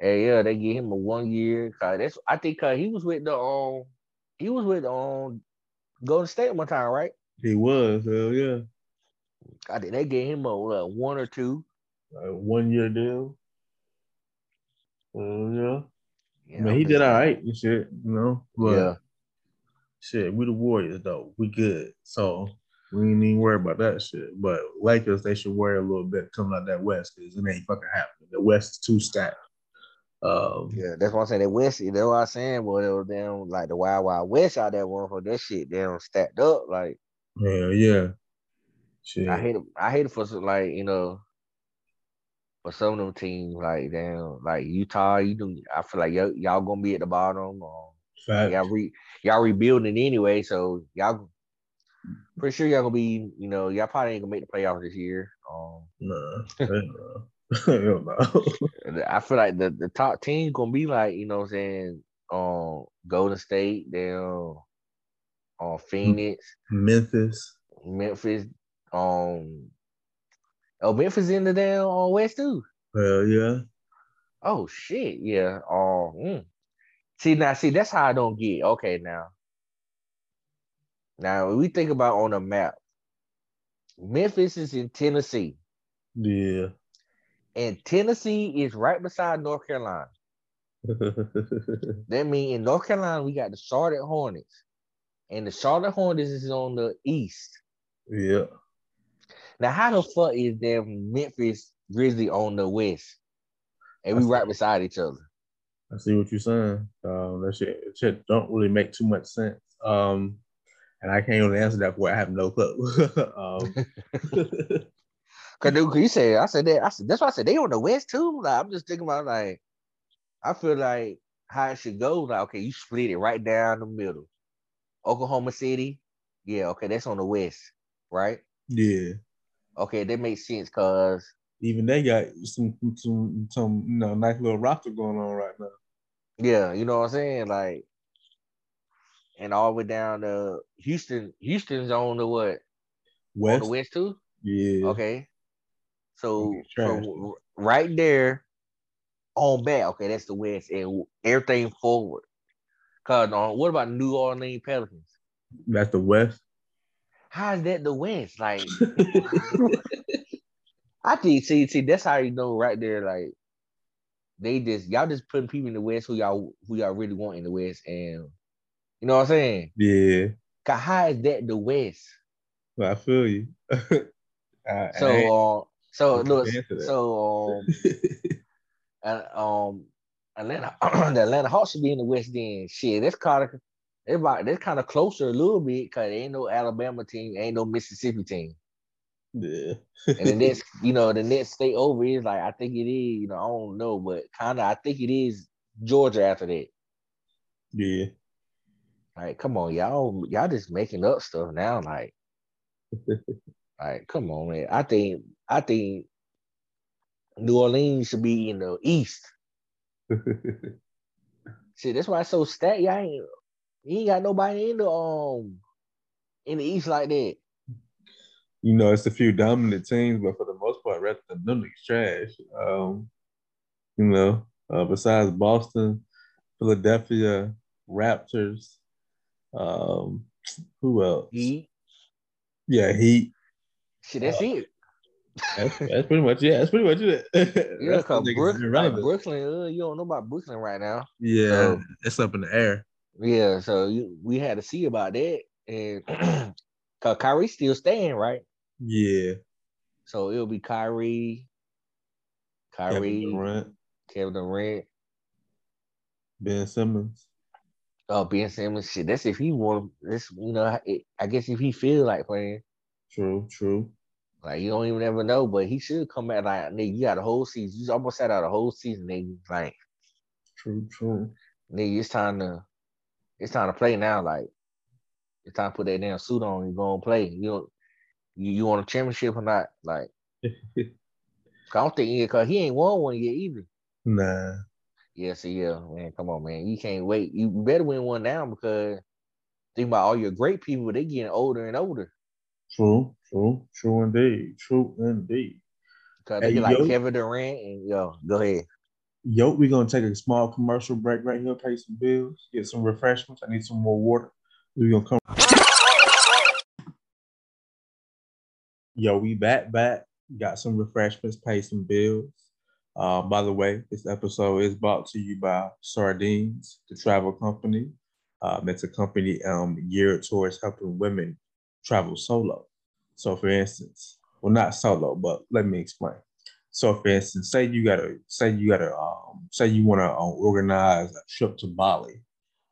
Hey, yeah, they give him a one year. Cause that's I think cause he was with the um he was with um Golden State one time, right? He was, hell yeah. I think they gave him a one or two. A one year deal. Oh yeah. yeah. I mean, he did all right and shit, you know. But yeah. Shit, we the Warriors though. We good. So we ain't even worry about that shit. But Lakers, they should worry a little bit coming out that West because it ain't fucking happening. The West is too stacked. Um, yeah, that's what I'm saying. The West, that's what I'm saying. It was damn like the Wild Wild West out there one for that shit damn stacked up. Like, yeah, yeah. Shit. I hate it. I hate it for like you know, for some of them teams like damn, like Utah. You do. I feel like y'all, y'all gonna be at the bottom. Um, y'all re, y'all rebuilding anyway, so y'all pretty sure y'all gonna be. You know, y'all probably ain't gonna make the playoffs this year. Um, nah, I feel like the, the top team gonna be like, you know what I'm saying, um Golden State, then on um, Phoenix, Memphis. Memphis, um Oh, Memphis in the damn on West too. Hell yeah. Oh shit, yeah. Oh, mm. see now, see that's how I don't get. Okay, now, now we think about on a map, Memphis is in Tennessee. Yeah and Tennessee is right beside North Carolina. that means in North Carolina we got the Charlotte Hornets, and the Charlotte Hornets is on the east. Yeah. Now, how the fuck is them Memphis Grizzly on the west, and we right beside each other? I see what you're saying. Um, that shit, shit don't really make too much sense. Um, and I can't even answer that for I have no clue. um, Cause you said I said that I said that's why I said they on the west too. Like I'm just thinking about like I feel like how it should go. Like okay, you split it right down the middle. Oklahoma City, yeah, okay, that's on the west, right? Yeah. Okay, that makes sense because even they got some some some you know nice little roster going on right now. Yeah, you know what I'm saying, like, and all the way down to Houston. Houston's on the what? West. On the west too. Yeah. Okay. So, so right there on back, okay, that's the West, and everything forward. Cause um, what about New Orleans Pelicans? That's the West. How is that the West? Like, I think see, see, that's how you know right there. Like, they just y'all just putting people in the West who y'all who y'all really want in the West, and you know what I'm saying? Yeah. Cause how is that the West? Well, I feel you. I, so, I, uh, so look, so um, and, um, Atlanta, the Atlanta Hawks should be in the West End. Shit, that's kind of everybody. That's kind of closer a little bit because ain't no Alabama team, ain't no Mississippi team. Yeah. and the next, you know, the next state over is like I think it is. You know, I don't know, but kind of I think it is Georgia after that. Yeah. Like, come on, y'all, y'all just making up stuff now. Like, like, come on, man. I think I think New Orleans should be in the East. See, that's why it's so stacked. Y'all ain't, you ain't got nobody in the um in the East like that. You know, it's a few dominant teams, but for the most part, rather than them is trash. Um, you know, uh, besides Boston, Philadelphia, Raptors, um, who else? Heat. Yeah, Heat. Shit, that's uh, it. That's, that's, pretty much yeah. That's pretty much it. yeah, because Brooklyn, like Brooklyn, uh, you don't know about Brooklyn right now. Yeah, so, it's up in the air. Yeah, so you, we had to see about that, and cause Kyrie's still staying, right? Yeah. So it'll be Kyrie, Kyrie, Kevin Durant, Kevin Durant. Ben Simmons. Oh, Ben Simmons, shit. That's if he want. This, you know, I guess if he feel like playing. True, true. Like you don't even ever know, but he should come back. Like nigga, you got a whole season. You almost had out a whole season, nigga. Like, true, true. Nigga, it's time to, it's time to play now. Like, it's time to put that damn suit on. You gonna play. You know, you, you want a championship or not? Like, I don't think he, cause he ain't won one yet either. Nah. Yeah, so yeah, man, come on, man. You can't wait. You better win one now because think about all your great people, they getting older and older. True, true, true indeed. True indeed. Because hey, they like yo, Kevin Durant and yo, go ahead. Yo, we're gonna take a small commercial break right here, pay some bills, get some refreshments. I need some more water. We're gonna come. Yo, we back back. Got some refreshments, pay some bills. Uh, by the way, this episode is brought to you by Sardines, the travel company. Um, it's a company um, geared towards helping women travel solo. So, for instance, well, not solo, but let me explain. So, for instance, say you gotta say you gotta um, say you want to uh, organize a trip to Bali,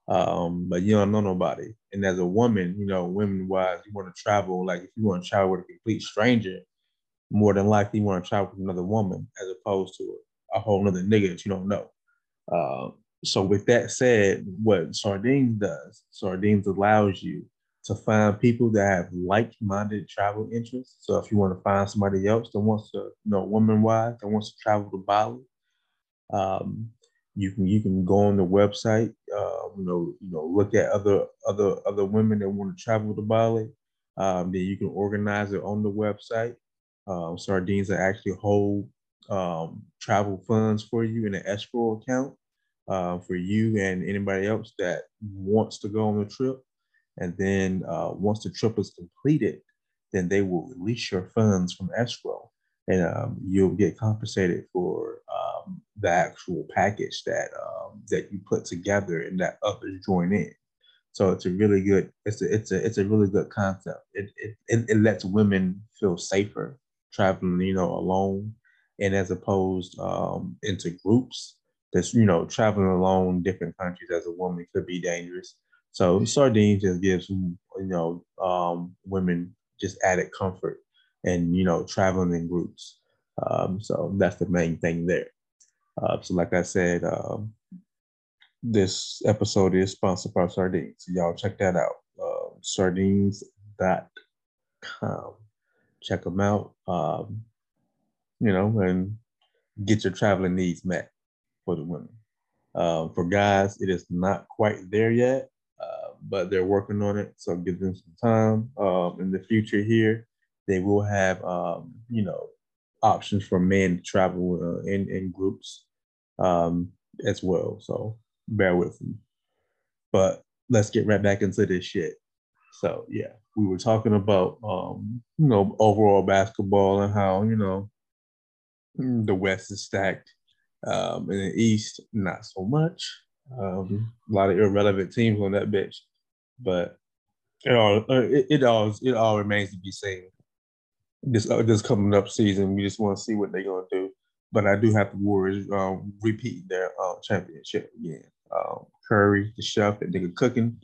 um, but you don't know nobody. And as a woman, you know, women wise, you want to travel. Like if you want to travel with a complete stranger, more than likely you want to travel with another woman as opposed to a, a whole other nigga that you don't know. Uh, so with that said, what Sardines does, Sardines allows you to find people that have like-minded travel interests. So if you want to find somebody else that wants to, you know, woman-wise that wants to travel to Bali, um, you can you can go on the website, uh, you know, you know, look at other other other women that want to travel to Bali. Um, then you can organize it on the website. Um, sardines actually hold um, travel funds for you in an escrow account uh, for you and anybody else that wants to go on the trip. And then uh, once the trip is completed, then they will release your funds from escrow and um, you'll get compensated for um, the actual package that um, that you put together and that others join in. So it's a really good it's a it's a it's a really good concept. It it, it, it lets women feel safer traveling, you know, alone and as opposed um, into groups. That's you know traveling alone different countries as a woman could be dangerous. So sardines just gives you know um, women just added comfort and you know traveling in groups. Um, so that's the main thing there. Uh, so like I said, um, this episode is sponsored by Sardines. So y'all check that out. Uh, sardines.com. Check them out. Um, you know, and get your traveling needs met for the women. Um, for guys, it is not quite there yet, uh, but they're working on it. So give them some time. Um, in the future here, they will have, um, you know, options for men to travel uh, in, in groups um, as well. So bear with me. But let's get right back into this shit. So yeah, we were talking about um, you know overall basketball and how you know the West is stacked. Um, in the East, not so much. Um, a lot of irrelevant teams on that bitch, but it all it, it all it all remains to be seen. This uh, this coming up season, we just want to see what they're gonna do. But I do have the Warriors um, repeat their uh, championship again. Um, Curry, the chef, that nigga cooking.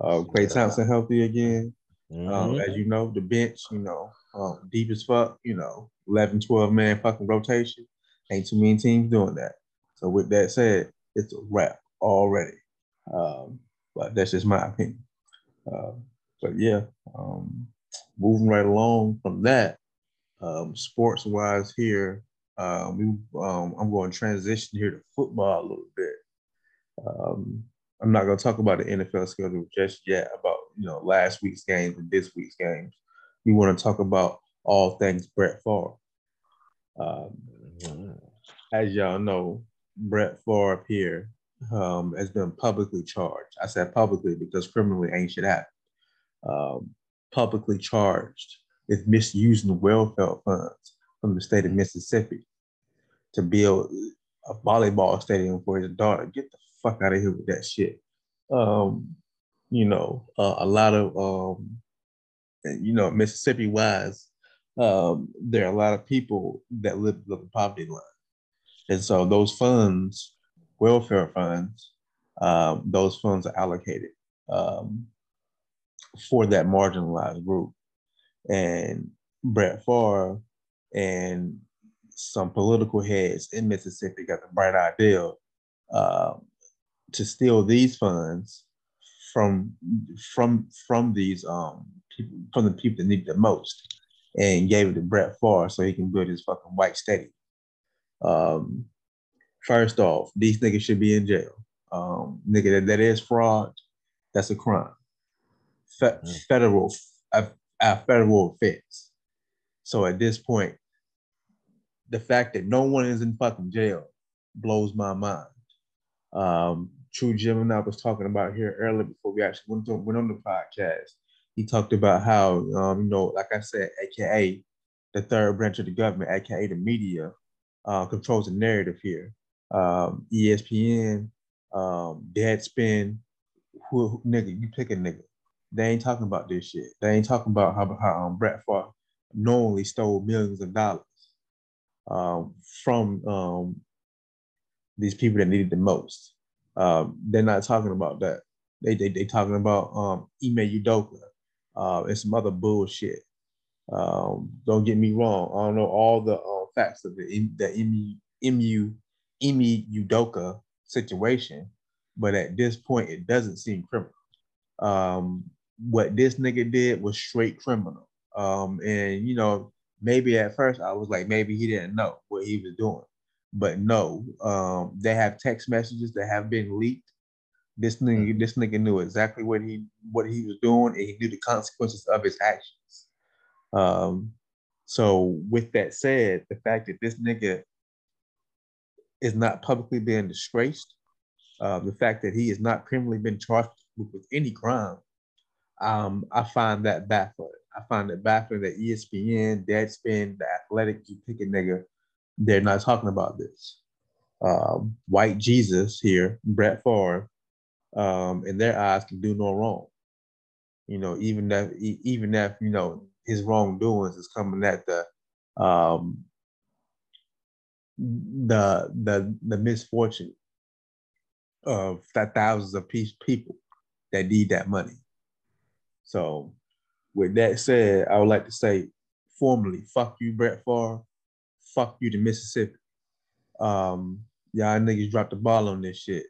Uh, Klay Thompson healthy again. Um, mm-hmm. Um, as you know, the bench, you know, um, deep as fuck. You know, 11, 12 man fucking rotation. Ain't too many teams doing that. So with that said, it's a wrap already. Um, but that's just my opinion. Uh, but yeah, um, moving right along from that, um, sports wise here, um, we, um, I'm going to transition here to football a little bit. I'm not going to talk about the NFL schedule just yet about you know last week's games and this week's games. We want to talk about all things Brett Favre. Um, as y'all know, Brett Favre here um, has been publicly charged. I said publicly because criminally ain't shit happen. Um, publicly charged with misusing the welfare funds from the state of Mississippi to build a volleyball stadium for his daughter. Get the fuck out of here with that shit. Um, you know, uh, a lot of um, you know Mississippi wise, um, there are a lot of people that live below the poverty line, and so those funds, welfare funds, um, those funds are allocated um, for that marginalized group. And Brett Favre and some political heads in Mississippi got the bright idea uh, to steal these funds from from from these um from the people that need the most and gave it to Brett Favre so he can build his fucking white steady. Um, first off, these niggas should be in jail. Um, nigga, that, that is fraud. That's a crime. Fe- mm. Federal, a, a federal offense. So at this point, the fact that no one is in fucking jail blows my mind. Um, Tru Gemini was talking about here earlier before we actually went, to, went on the podcast. He talked about how, um, you know, like I said, AKA the third branch of the government, AKA the media, uh, controls the narrative here. Um, ESPN, um, Deadspin, who, who, nigga, you pick a nigga. They ain't talking about this shit. They ain't talking about how, how um, Brett Favre knowingly stole millions of dollars um, from um, these people that needed the most. Um, they're not talking about that. They they they talking about um, Ime Udoka uh, and some other bullshit. Um, don't get me wrong. I don't know all the uh, facts of the the MU, Emu Ime Udoka situation, but at this point, it doesn't seem criminal. Um, what this nigga did was straight criminal. Um, and you know, maybe at first I was like, maybe he didn't know what he was doing, but no, um, they have text messages that have been leaked. This nigga, mm-hmm. this nigga knew exactly what he what he was doing, and he knew the consequences of his actions. Um, so with that said, the fact that this nigga is not publicly being disgraced, uh, the fact that he has not criminally been charged with, any crime, um, I find that baffling. I find it baffling that ESPN, Deadspin, The Athletic, you pick a nigga, they're not talking about this. Um, white Jesus here, Brett Favre, um, in their eyes can do no wrong. You know, even if even if you know his wrongdoings is coming at the um, the the the misfortune of that thousands of people that need that money. So, with that said, I would like to say formally, fuck you, Brett Favre. Fuck you to Mississippi. Um, y'all niggas dropped the ball on this shit.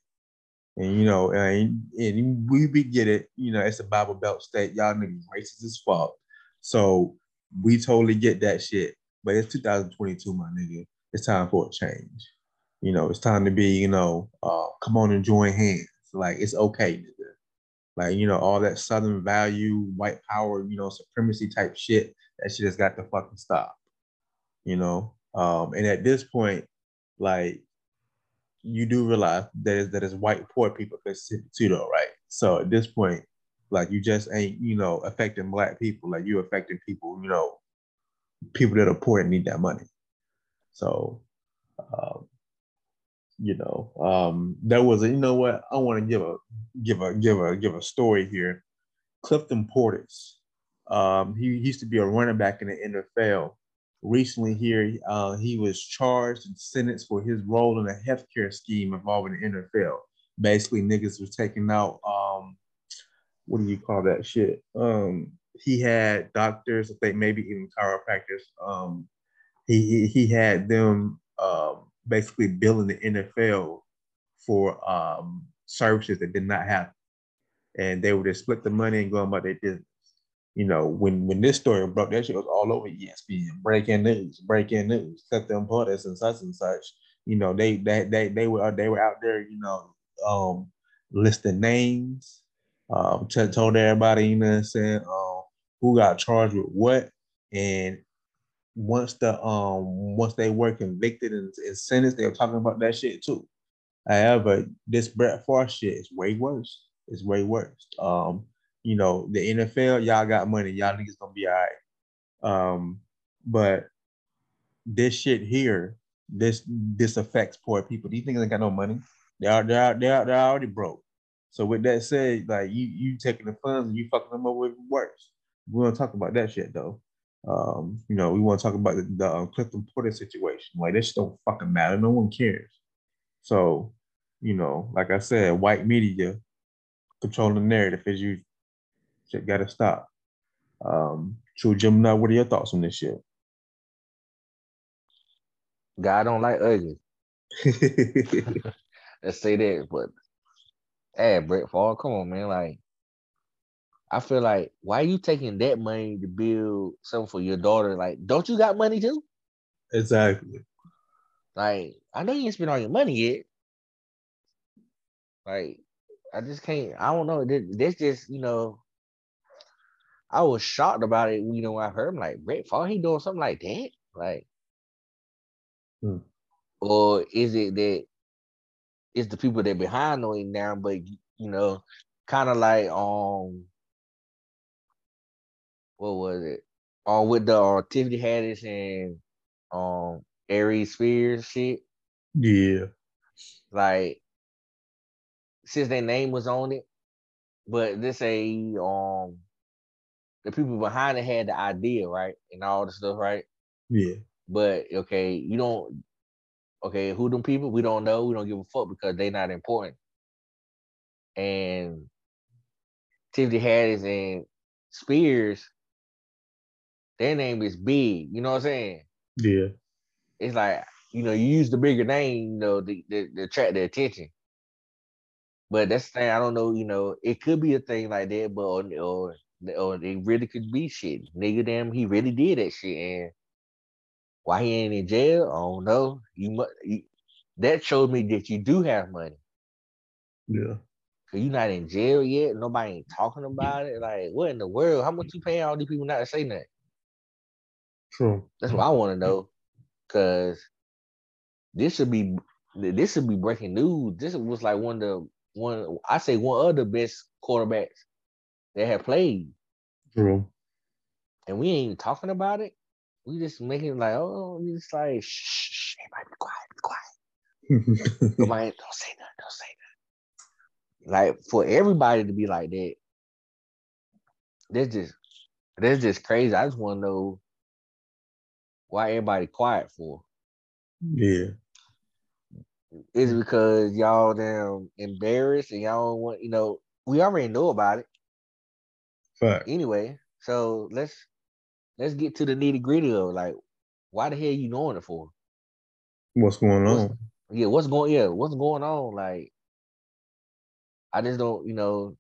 And you know, and, and we, we get it, you know, it's a Bible Belt state. Y'all niggas racist as fuck. So we totally get that shit. But it's 2022, my nigga. It's time for a change. You know, it's time to be, you know, uh, come on and join hands. Like it's okay. Like, you know, all that Southern value, white power, you know, supremacy type shit, that shit has got to fucking stop. You know? Um, and at this point, like, you do realize that is that is white poor people Mississippi too, though, right? So at this point, like you just ain't, you know, affecting black people, like you're affecting people, you know, people that are poor and need that money. So um, you know, um, there was a, you know what, I want to give a give a give a give a story here. Clinton Portis, um, he, he used to be a running back in the NFL. Recently, here uh, he was charged and sentenced for his role in a healthcare scheme involving the NFL. Basically, niggas was taking out um, what do you call that shit? Um, he had doctors, I think maybe even chiropractors. Um, he, he had them um, basically billing the NFL for um, services that did not happen, and they would just split the money and go about their business. You know, when when this story broke, that shit was all over ESPN. Breaking news, breaking news. Cut them parties and such and such. You know, they they they they were they were out there. You know, um, listing names. Um, told everybody, you know, saying, um, who got charged with what, and once the um once they were convicted and, and sentenced, they were talking about that shit too. However, this Brett Favre shit is way worse. It's way worse. Um, you know, the NFL, y'all got money, y'all niggas gonna be all right. Um, but this shit here, this this affects poor people. These niggas ain't got no money. They are they are they are they're already broke. So with that said, like you you taking the funds and you fucking them up with worse. We're gonna talk about that shit though. Um, you know, we want to talk about the, the uh, Clifton Porter situation. Like, this don't fucking matter. No one cares. So, you know, like I said, white media controlling the narrative is you shit gotta stop. Um, Tru Gemini, what are your thoughts on this shit? God don't like ugly. Let's say that, but hey, Brett Favre, come on, man. Like, I feel like why are you taking that money to build something for your daughter? Like, don't you got money too? Exactly. Like, I know you ain't spend all your money yet. Like, I just can't. I don't know. This, this just, you know, I was shocked about it. You know, when I heard him like Brett Favre, he doing something like that. Like, Hmm. or is it that it's the people that behind on him now, but you know, kind of like um, what was it? On with the uh, Tiffany Haddish and um Aries Spears shit. Yeah. Like since their name was on it, but this a um the people behind it had the idea, right? And all the stuff, right? Yeah. But okay, you don't okay, who them people? We don't know. We don't give a fuck because they not important. And Tiffany Haddish and Spears, their name is big. You know what I'm saying? Yeah. It's like, you know, you use the bigger name, you know, to, to, to attract the attention. But that's the thing, I don't know, you know, it could be a thing like that, but or, or, or it really could be shit. Nigga, damn, he really did that shit. And why he ain't in jail? I don't know. You must. You, that showed me that you do have money. Yeah. Cause you not in jail yet. Nobody ain't talking about it. Like, what in the world? How much you paying all these people not to say nothing? True. That's what I want to know. Cause this should be this should be breaking news. This was like one of the one I say one of the best quarterbacks that have played, True. and we ain't even talking about it. We just making it like, oh, we just like, shh, shh, shh, everybody be quiet, be quiet. Nobody don't say nothing, don't say nothing. Like for everybody to be like that, that's just that's just crazy. I just want to know why everybody quiet for. yeah. Is it because y'all damn embarrassed and y'all don't want, you know, we already know about it Fact. anyway. So let's let's get to the nitty gritty of like, why the hell you doing it for? What's going What's- on? Yeah, what's going yeah, what's going on? Like, I just don't, you know,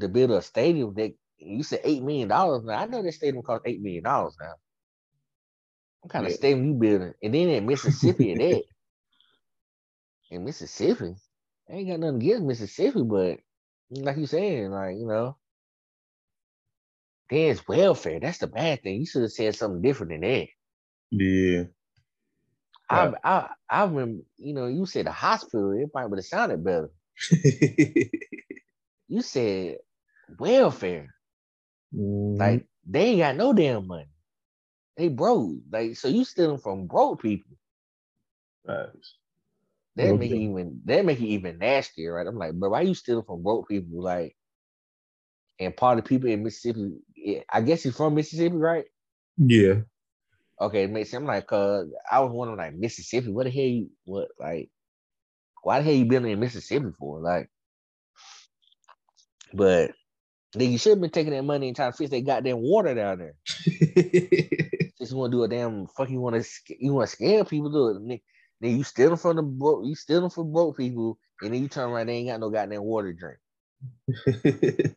to build a stadium that you said eight million dollars now. I know this stadium cost eight million dollars now. What kind of Yeah. stadium you building? And then in Mississippi at that. In Mississippi. I ain't got nothing against Mississippi, but like you saying, like, you know, there's welfare. That's the bad thing. You should have said something different than that. Yeah. I, I I remember, you know, you said the hospital, it might would have sounded better. You said welfare. Mhm. Like they ain't got no damn money. They broke. Like so you stealing from broke people. Facts. That No make it even that make it even nastier, right? I'm like, bro, why you stealing from broke people? Like, and part of the people in Mississippi, yeah, I guess he's from Mississippi, right? Yeah. Okay, it makes sense. I'm like, cause I was wondering, like, Mississippi, what the hell you what like why the hell you been in Mississippi for? Like, but nigga, you should have been taking that money and trying to fix that goddamn water down there. Just want to do a damn fuck. You want to you want to scam people? Do it. Then you stealing from the broke. You stealing from broke people, and then you turn around. They ain't got no goddamn water drink.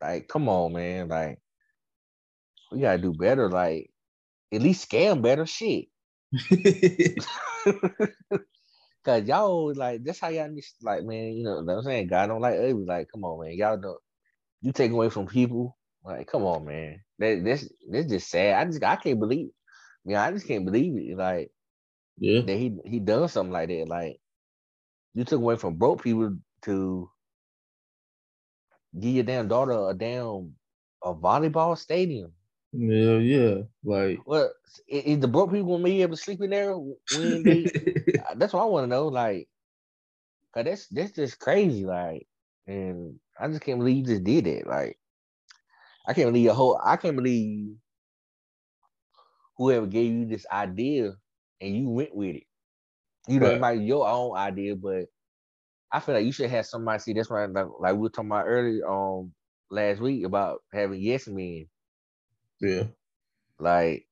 Like, come on, man. Like, we gotta do better. Like, at least scam better. Shit. Cause y'all like that's how y'all need like man, you know what I'm saying? God don't like ugly. Like, come on, man. Y'all don't you take away from people. Like, come on, man. That this this just sad. I just I can't believe yeah, I just can't believe it. Like yeah. that he he done something like that. Like you took away from broke people to give your damn daughter a damn a volleyball stadium. Yeah, yeah. Like Well, is, is the broke people gonna be able to sleep in there when they? That's what I want to know. Like, cause that's that's just crazy. Like, and I just can't believe you just did it. Like, I can't believe your whole. I can't believe whoever gave you this idea and you went with it. You know, Right. it might be your own idea, but I feel like you should have somebody see that's why like, like we were talking about earlier um last week about having yes men. Yeah. Like,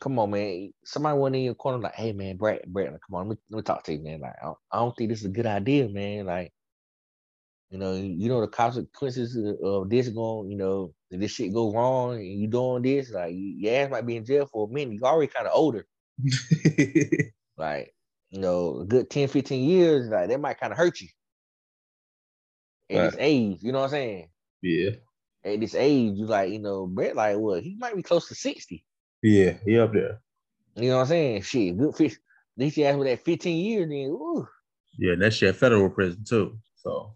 come on, man. Somebody went in your corner like, hey man, Brett, Brett, come on, let me, let me talk to you, man. Like, I don't, I don't think this is a good idea, man. Like, you know, you know the consequences of- this going, you know, if this shit go wrong and you doing this, like your ass might be in jail for a minute. You already kind of older. Like, you know, a good 10, 15 years, like that might kind of hurt you. At this age, you know what I'm saying? yeah. At this age, you like, you know, Brett, like, what? He might be close to 60. Yeah. He up there. You know what I'm saying? Shit, good fish. At least he asked for that 15 years, then, ooh. Yeah, and that shit federal prison too. So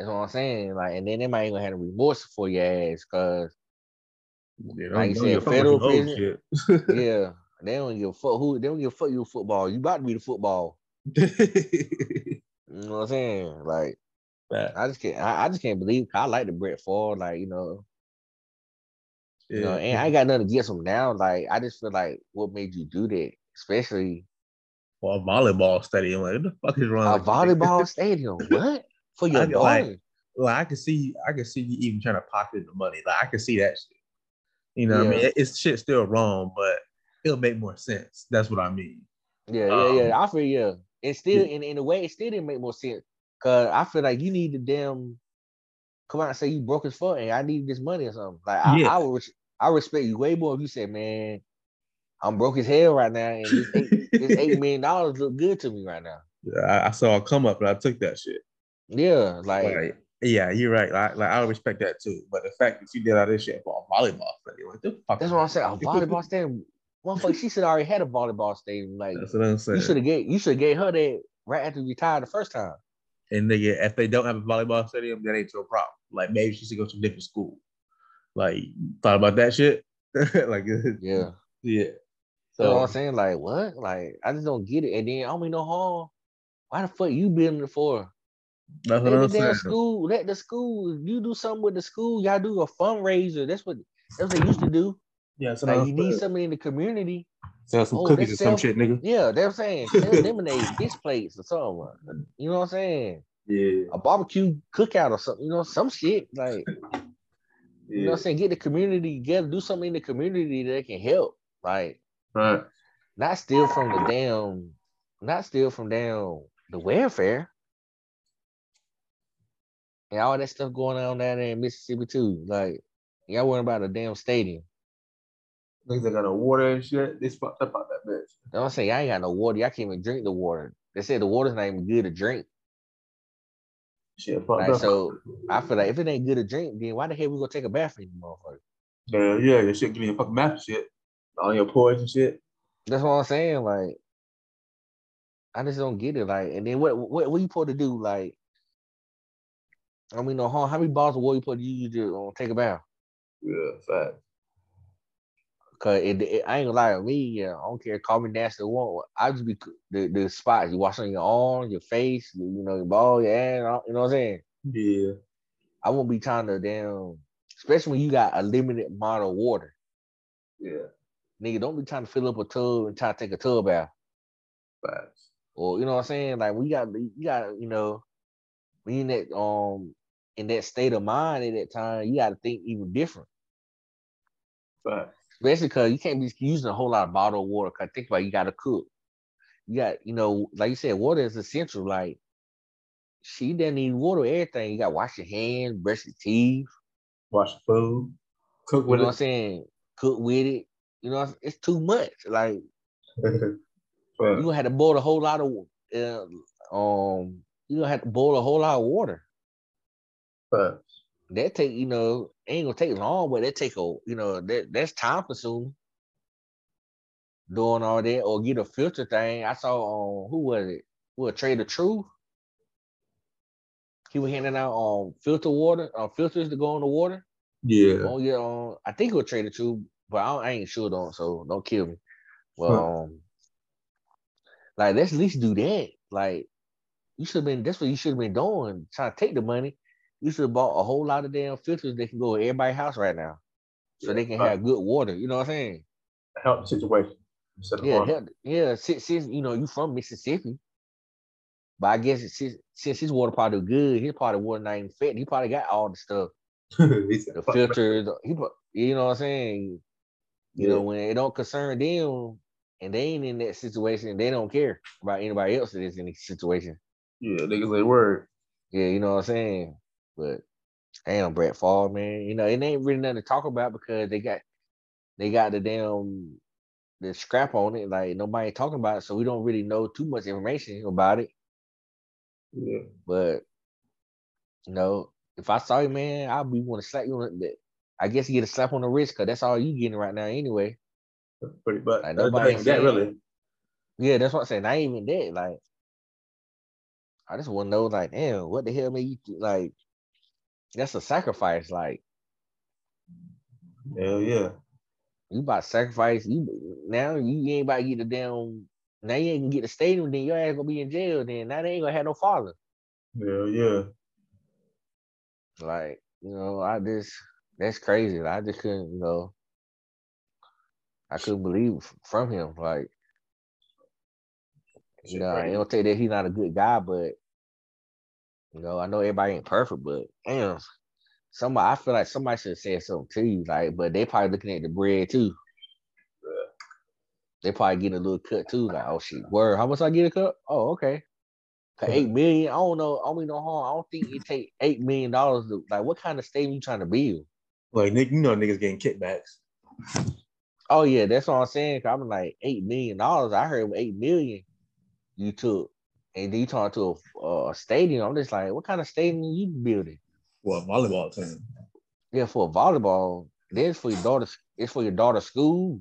That's what I'm saying. Like, and then they might even have a remorse for your ass, cause yeah, Like you said, give a fuck federal prison. shit. yeah, they don't give a fuck who. They don't give a fuck you football. You about to be the football. You know what I'm saying? Like, Fact. I just can't. I, I just can't believe. I like the Brett Favre. Like, you know, you know, and I ain't got nothing against him now. Like, I just feel like what made you do that, especially or a volleyball stadium. Like, what the fuck is wrong? a volleyball stadium. What for your I feel like- Like, I can see, I can see you even trying to pocket the money. Like, I can see that shit. You know, what I mean, it's shit still wrong, but it'll make more sense. That's what I mean. Yeah, yeah, yeah. Um, I feel yeah. It still in in a way it still didn't make more sense. Cause I feel like you need to damn come out and say you broke as fuck and I need this money or something. Like I, Yeah. I would I respect you way more if you said, man, I'm broke as hell right now, and this eight, this eight million dollars look good to me right now. Yeah, I, I saw a come up and I took that shit. Yeah, like Like, yeah, you're right. Like, like I respect that too. But the fact that you did all this shit for a volleyball stadium, like, the fuck. that's what I'm saying. A volleyball stadium, motherfucker, she should already had a volleyball stadium. Like That's what I'm saying. you should have gave you should have gave her that right after you retired the first time. and nigga, if they don't have a volleyball stadium, that ain't your problem. Like maybe she should go to a different school. Like thought about that shit. like Yeah. yeah. You know what So I'm saying? Like what? Like I just don't get it. And then I don't mean no harm. Why the fuck you building it for? That's what Let the I'm damn saying. school. Let the school. You do something with the school. Y'all do a fundraiser. That's what. That's what they used to do. Yeah, so Like you need something in the community. sell some oh, cookies they or some shit, nigga. Yeah, they're saying sell lemonade, fish plates, or something. You know what I'm saying? Yeah, A barbecue cookout or something. You know, some shit. Like you know what I'm saying? Get the community together. Do something in the community that can help. Like Right. not steal from the damn, not steal from down the welfare. And all that stuff going on down there in Mississippi too. Like, y'all worrying about a damn stadium. Niggas that got no water and shit. They fucked up about that bitch. Don't say y'all ain't got no water. Y'all can't even drink the water. They said the water's not even good to drink. Shit Like, up. so I feel like if it ain't good to drink, then why the hell we gonna take a bath in the motherfucker? yeah, yeah, your shit give me a fucking map and shit. All your pores and shit. That's what I'm saying. Like, I just don't get it. Like, and then what what what you supposed to do? Like, I mean, no. How many bottles of water you to use to um, take a bath? Yeah, fact. Cause it, it- I ain't gonna lie to me. Yeah, I don't care. Call me nasty. What? I just be the the spots you wash on your arm, your face, you, you know, your ball, your ass. You know what I'm saying? Yeah. I won't be trying to damn, especially when you got a limited amount of water. Yeah. Nigga, don't be trying to fill up a tub and try to take a tub bath. Facts. Or you know what I'm saying? Like we got you got you know, you in that um in that state of mind at that time, you got to think even different. But Especially because you can't be using a whole lot of bottled water. Cause think about it, you got to cook. You got you know, like you said, water is essential. Like she doesn't need water. Everything you got to wash your hands, brush your teeth. Wash the food. Cook You with know what I'm it. saying? Cook with it. You know, it's too much. Like you have to boil a whole lot of uh, um. You gonna have to boil a whole lot of water. Facts. that take you know ain't gonna take long, but that take a you know that that's time consuming. Doing all that or get a filter thing. I saw on who was it? What Trae tha Truth? He was handing out um filter water, uh, filters to go in the water. Yeah. Oh yeah, um, I think it was Trae tha Truth, but I, I ain't sure don't so don't kill me. Well, um, like let's at least do that. Like you should have been. That's what you should have been doing. Trying to take the money. You should have bought a whole lot of damn filters that can go in everybody's house right now, so they can Yeah. have good water. You know what I'm saying? Help the situation. Yeah, hell, yeah. Since, since you know you from Mississippi, but I guess since since his water probably good, his probably water not even fit. He probably got all the stuff, the filters. He, you know what I'm saying? You yeah. know when it don't concern them, and they ain't in that situation, they don't care about anybody else that is in the situation. Yeah, niggas say word. Yeah, you know what I'm saying. But damn, Brett Favre, man, you know it ain't really nothing to talk about because they got they got the damn the scrap on it. Like nobody talking about it, so we don't really know too much information about it. Yeah. But you know, if I saw you, man, I'd be want to slap you on it. I guess you get a slap on the wrist because that's all you getting right now anyway. Pretty much. Like, nobody that, that really. Yeah, that's what I'm saying. Not even that. Like, I just want to know, like, damn, what the hell made you like? That's a sacrifice. Like, hell yeah. You about to sacrifice you now? You ain't about to get the damn. Now you ain't gonna get the stadium. Then your ass gonna be in jail. Then now they ain't gonna have no father. Hell yeah. Like you know, I just that's crazy. I just couldn't, you know, I couldn't believe from him. Like, you know, I don't say that he's not a good guy, but you know, I know everybody ain't perfect, but damn, somebody I feel like somebody should have said something to you, like, but they probably looking at the bread too. Yeah. They probably getting a little cut too, like, oh shit, word, how much I get a cut? Oh, okay. Eight million, I don't know. I mean, no harm. I don't think it take eight million dollars. To, like, what kind of stadium you trying to build? Like, Nick, you know, niggas getting kickbacks. Oh yeah, that's what I'm saying. I'm like eight million dollars. I heard eight million you took, and then you talk to a, a, stadium. I'm just like, what kind of stadium you building? Well, volleyball team. Yeah, for a volleyball. Then for your daughter. It's for your daughter's school.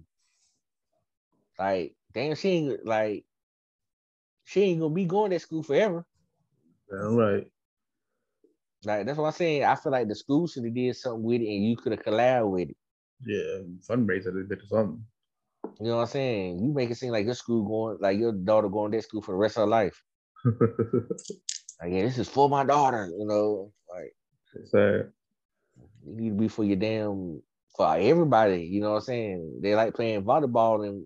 Like, damn, she ain't like she ain't gonna be going to school forever. All right. Like that's what I'm saying. I feel like the school should have did something with it, and you could have collabed with it. Yeah, fundraiser a bit or something. You know what I'm saying? You make it seem like your school going, like your daughter going to that school for the rest of her life. like, yeah, this is for my daughter. You know, like sad. You need to be for your damn for everybody. You know what I'm saying? They like playing volleyball and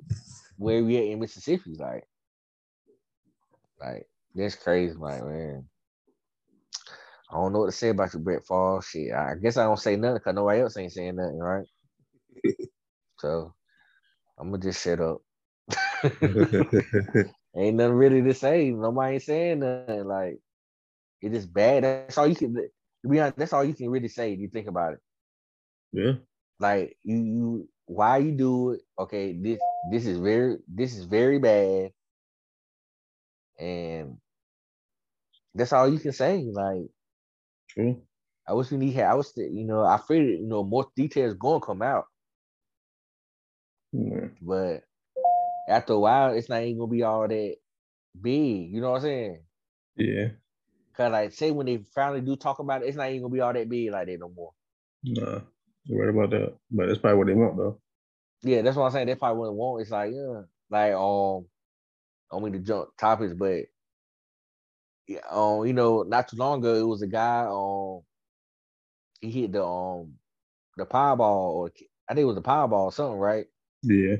where we at in Mississippi, like, like that's crazy, like man. I don't know what to say about your Brett Fall. Shit, I guess I don't say nothing because nobody else ain't saying nothing, right? so I'm gonna just shut up. ain't nothing really to say. Nobody ain't saying nothing. Like it is bad. That's all you can. To be honest, that's all you can really say. You think about it. Yeah. Like you, you, why you do it? Okay, this, this is very, this is very bad, and that's all you can say. Like, True. I wish we need. I was, you know, I figured, you know, more details going to come out. Yeah. But after a while, it's not even gonna be all that big. You know what I'm saying? Yeah. Cause like say when they finally do talk about it, it's not even gonna be all that big like that no more. Nah, you're right about that. But that's probably what they want though. Yeah, that's what I'm saying. That's probably what they want. It's like, yeah, like um, I don't mean to jump topics, but yeah, um, you know, not too long ago, it was a guy um he hit the um the Powerball or I think it was the Powerball or something, right? Yeah.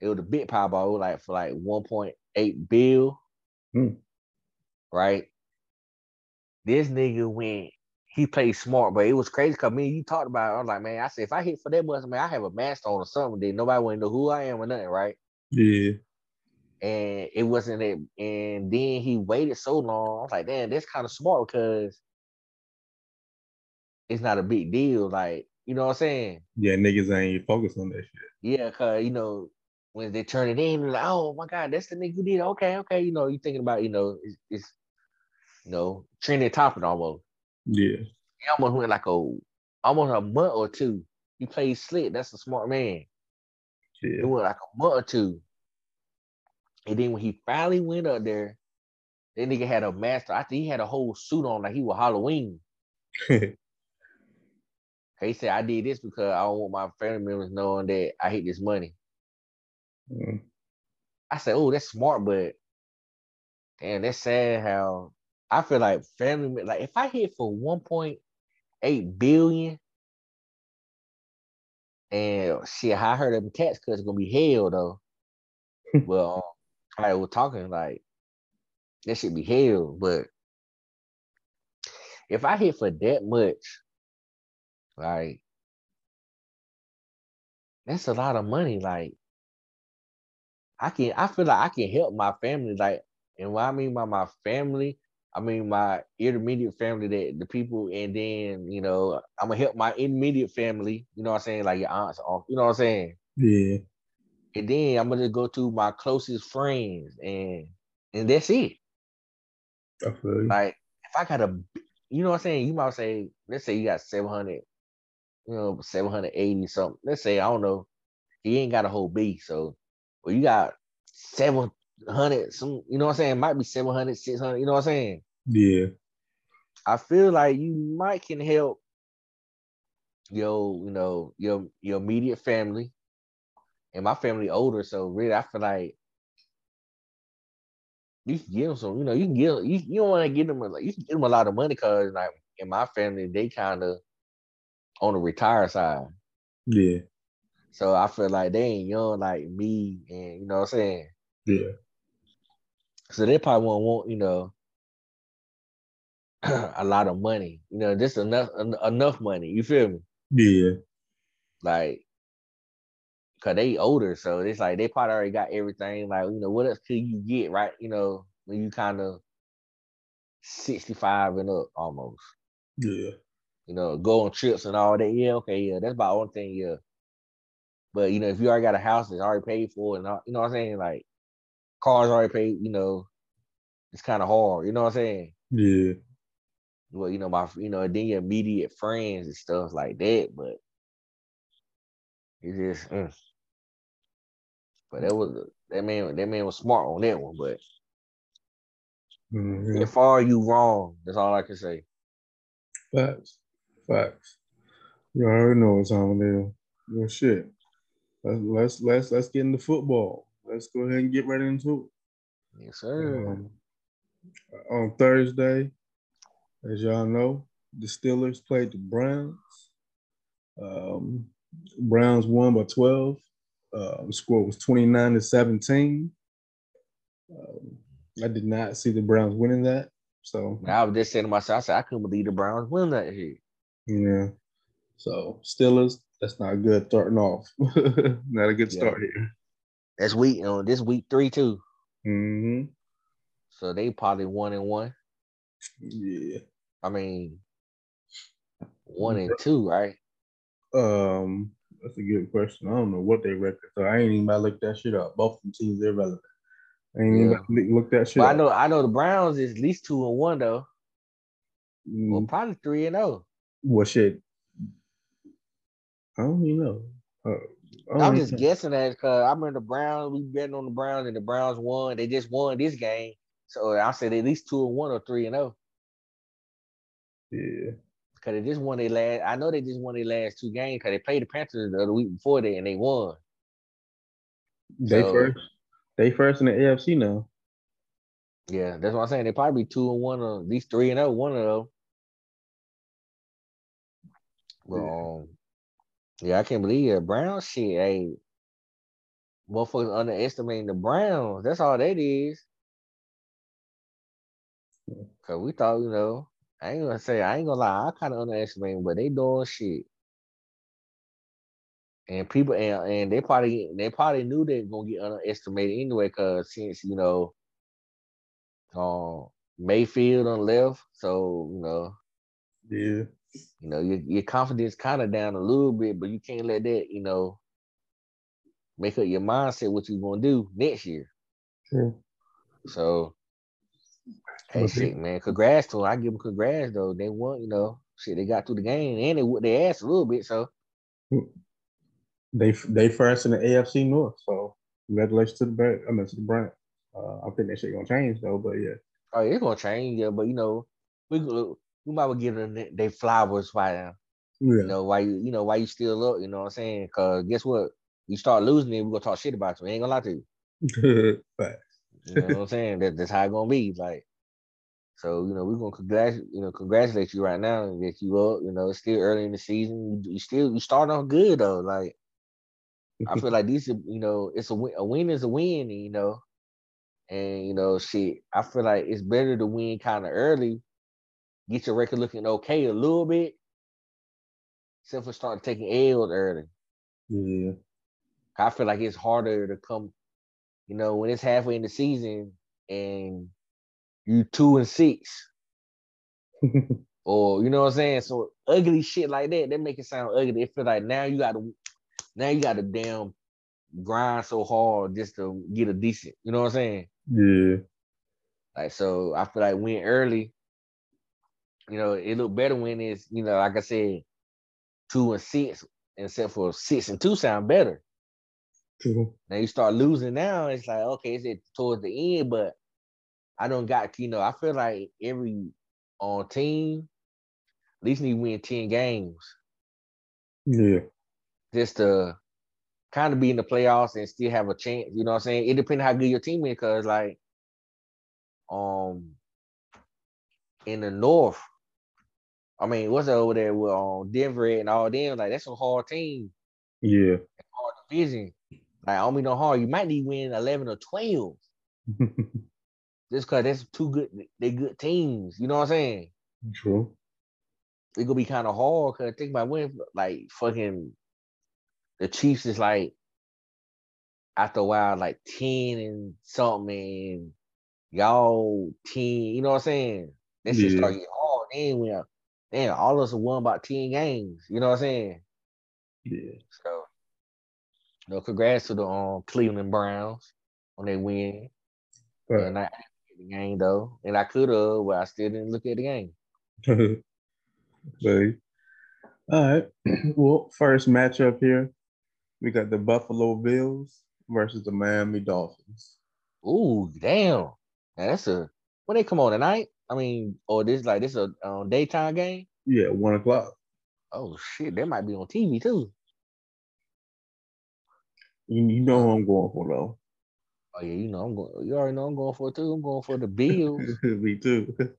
It was a big Powerball, was like for like 1.8 bill. Hmm. Right? This nigga went, he played smart, but it was crazy because me you talked about it. I was like, man, I said if I hit for that much, man, I have a mask on or something, then nobody wouldn't know who I am or nothing, right? Yeah. And it wasn't it, and then he waited so long. I was like, damn, that's kind of smart because it's not a big deal. Like, you know what I'm saying? Yeah, niggas ain't focused on that shit. Yeah, cause you know, when they turn it in, like, oh my god, that's the nigga who did. Okay, okay, you know, you thinking about, you know, it's, it's you know, trending topic almost. Yeah. He almost went like a almost a month or two. He played slick. That's a smart man. Yeah. It went like a month or two. And then when he finally went up there, that nigga had a master. I think he had a whole suit on like he was Halloween. he said, I did this because I don't want my family members knowing that I hate this money. Mm. I said, oh, that's smart, but damn, that's sad how I feel like family like if I hit for 1.8 billion and shit, I heard them tax cuts gonna be hell though. well, um, I was talking like that should be hell, but if I hit for that much, like that's a lot of money. Like I can I feel like I can help my family. Like, and what I mean by my family, I mean my intermediate family that the people, and then you know, I'm gonna help my intermediate family, you know what I'm saying, like your aunts, you know what I'm saying? Yeah. And then I'm gonna go to my closest friends and and that's it. I feel you. Like if I got a you know what I'm saying, you might say, let's say you got 700 you know, 780 something. Let's say, I don't know, he ain't got a whole B. So, well, you got 700, some, you know what I'm saying? Might be 700, 600, you know what I'm saying? Yeah. I feel like you might can help your, you know, your your immediate family. And my family older, so really I feel like you can give them some, you know, you can give you, you don't want to give them a, you can give them a lot of money because like in my family, they kind of on the retire side. Yeah. So I feel like they ain't young like me, and you know what I'm saying. Yeah. So they probably won't want you know a lot of money. You know, just enough enough money. You feel me? Yeah. Like, cause they older, so it's like they probably already got everything. Like, you know, what else could you get right? You know, when you kind of sixty five and up almost. Yeah you know, go on trips and all that. Yeah, okay, yeah, that's about one thing, yeah. But you know, if you already got a house that's already paid for, and all, you know what I'm saying, like cars already paid, you know, it's kind of hard. You know what I'm saying? Yeah. Well, you know, my you know, then your immediate friends and stuff like that, but it's just. Mm. But that was that man. That man was smart on that one. But mm-hmm. if all you wrong, that's all I can say. Facts. Facts. You already know what time it is. Well, shit. Let's let's let's get into football. Let's go ahead and get right into it. Yes, sir. Um, on Thursday, as y'all know, the Steelers played the Browns. Um, Browns won by 12. Uh, the score was 29 to 17. Um, I did not see the Browns winning that. So I was just saying to myself, I said, I couldn't believe the Browns win that here. Yeah. So Steelers, that's not good starting off. not a good yeah. start here. That's week, you know, this week three too. Mm-hmm. So they probably one and one. Yeah. I mean, one and two, right? Um, that's a good question. I don't know what they record. So I ain't even about to look that shit up. Both the teams irrelevant. I ain't yeah. even look that shit. Well, I know I know the Browns is at least two and one though. Mm. Well, probably three and zero. Oh. What shit? I don't even know. Uh, I'm just guessing that because I remember the Browns. We betting on the Browns, and the Browns won. They just won this game, so I said at least two and one or three and zero. Oh. Yeah. Because they just won their last. I know they just won their last two games because they played the Panthers the other week before that, and they won. They so, first. They first in the AFC now. Yeah, that's what I'm saying. They probably be two and one or at least three and zero. Oh, one of them. Well, um, yeah, I can't believe it. Brown shit, hey, motherfuckers underestimating the Browns. That's all that is. Cause we thought, you know, I ain't gonna say I ain't gonna lie, I kind of underestimate but they doing shit. And people and, and they probably they probably knew they were gonna get underestimated anyway, cause since you know, um, Mayfield on left, so you know, yeah, you know, your, your confidence kind of down a little bit, but you can't let that, you know, make up your mindset what you're gonna do next year. True. So, hey, okay. shit, man, congrats to them. I give them congrats though. They won, you know, shit. They got through the game and they they asked a little bit. So, they they first in the AFC North. So, congratulations to the Brand. I mean to the Brand. Uh, I think that shit gonna change though, but yeah. Oh, it's gonna change, yeah. But you know, we we might well give them they flowers right now. Yeah. You know why you you know why you still up. You know what I'm saying? Cause guess what? You start losing it, we gonna talk shit about you. Ain't gonna lie to you. you know what I'm saying? That, that's how it gonna be. Like, so you know we're gonna congratulate you know congratulate you right now and get you up. You know it's still early in the season. You, you still you start off good though. Like, I feel like these, you know, it's a win. A win is a win, you know. And you know, shit, I feel like it's better to win kind of early, get your record looking okay a little bit, except for starting taking L's early. Yeah. I feel like it's harder to come, you know, when it's halfway in the season and you two and six. or you know what I'm saying? So ugly shit like that, that make it sound ugly. It feel like now you gotta now you gotta damn grind so hard just to get a decent, you know what I'm saying? Yeah. Like so I feel like win early, you know, it look better when it's, you know, like I said, two and six, except for six and two sound better. True. Now you start losing now, it's like, okay, it's at towards the end, but I don't got, you know, I feel like every on team at least need to win 10 games. Yeah. Just to kind of be in the playoffs and still have a chance. You know what I'm saying? It depends how good your team is, because like um in the north, I mean, what's over there with um Denver and all them? Like that's a hard team. Yeah. Hard division. Like I don't mean no hard. You might need win 11 or 12. Just cause that's two good they good teams. You know what I'm saying? True. It gonna be kind of hard cause I think about when like fucking the Chiefs is like after a while like 10 and something and y'all 10, you know what I'm saying? That shit Yeah. start getting hard. Then we are damn all of us have won about 10 games. You know what I'm saying? Yeah. So you know, congrats to the um Cleveland Browns on their win. Right. And I didn't at the game though. And I could have, but I still didn't look at the game. All right. Well, first matchup here, we got the Buffalo Bills versus the Miami Dolphins. Ooh, damn. Now that's a when they come on tonight. I mean, or this like this a um, daytime game. Yeah, one o'clock. Oh shit, that might be on TV too. You, you know who I'm going for though. Oh yeah, you know I'm going. You already know I'm going for it too. I'm going for the Bills. Me too.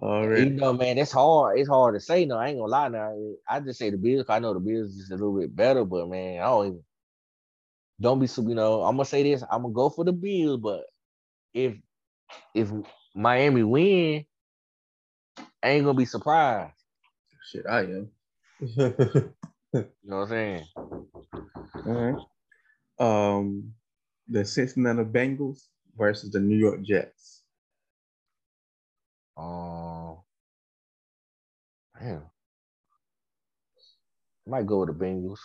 All You know, man, it's hard. It's hard to say. No, I ain't gonna lie. Now, I just say the Bills. I know the Bills is a little bit better, but man, I don't even. Don't be so. You know, I'm gonna say this. I'm gonna go for the Bills, but if if Miami win, I ain't gonna be surprised. Shit, I am. You know what I'm saying? All right. Um, the Cincinnati Bengals versus the New York Jets. Um, damn. Might go with the Bengals.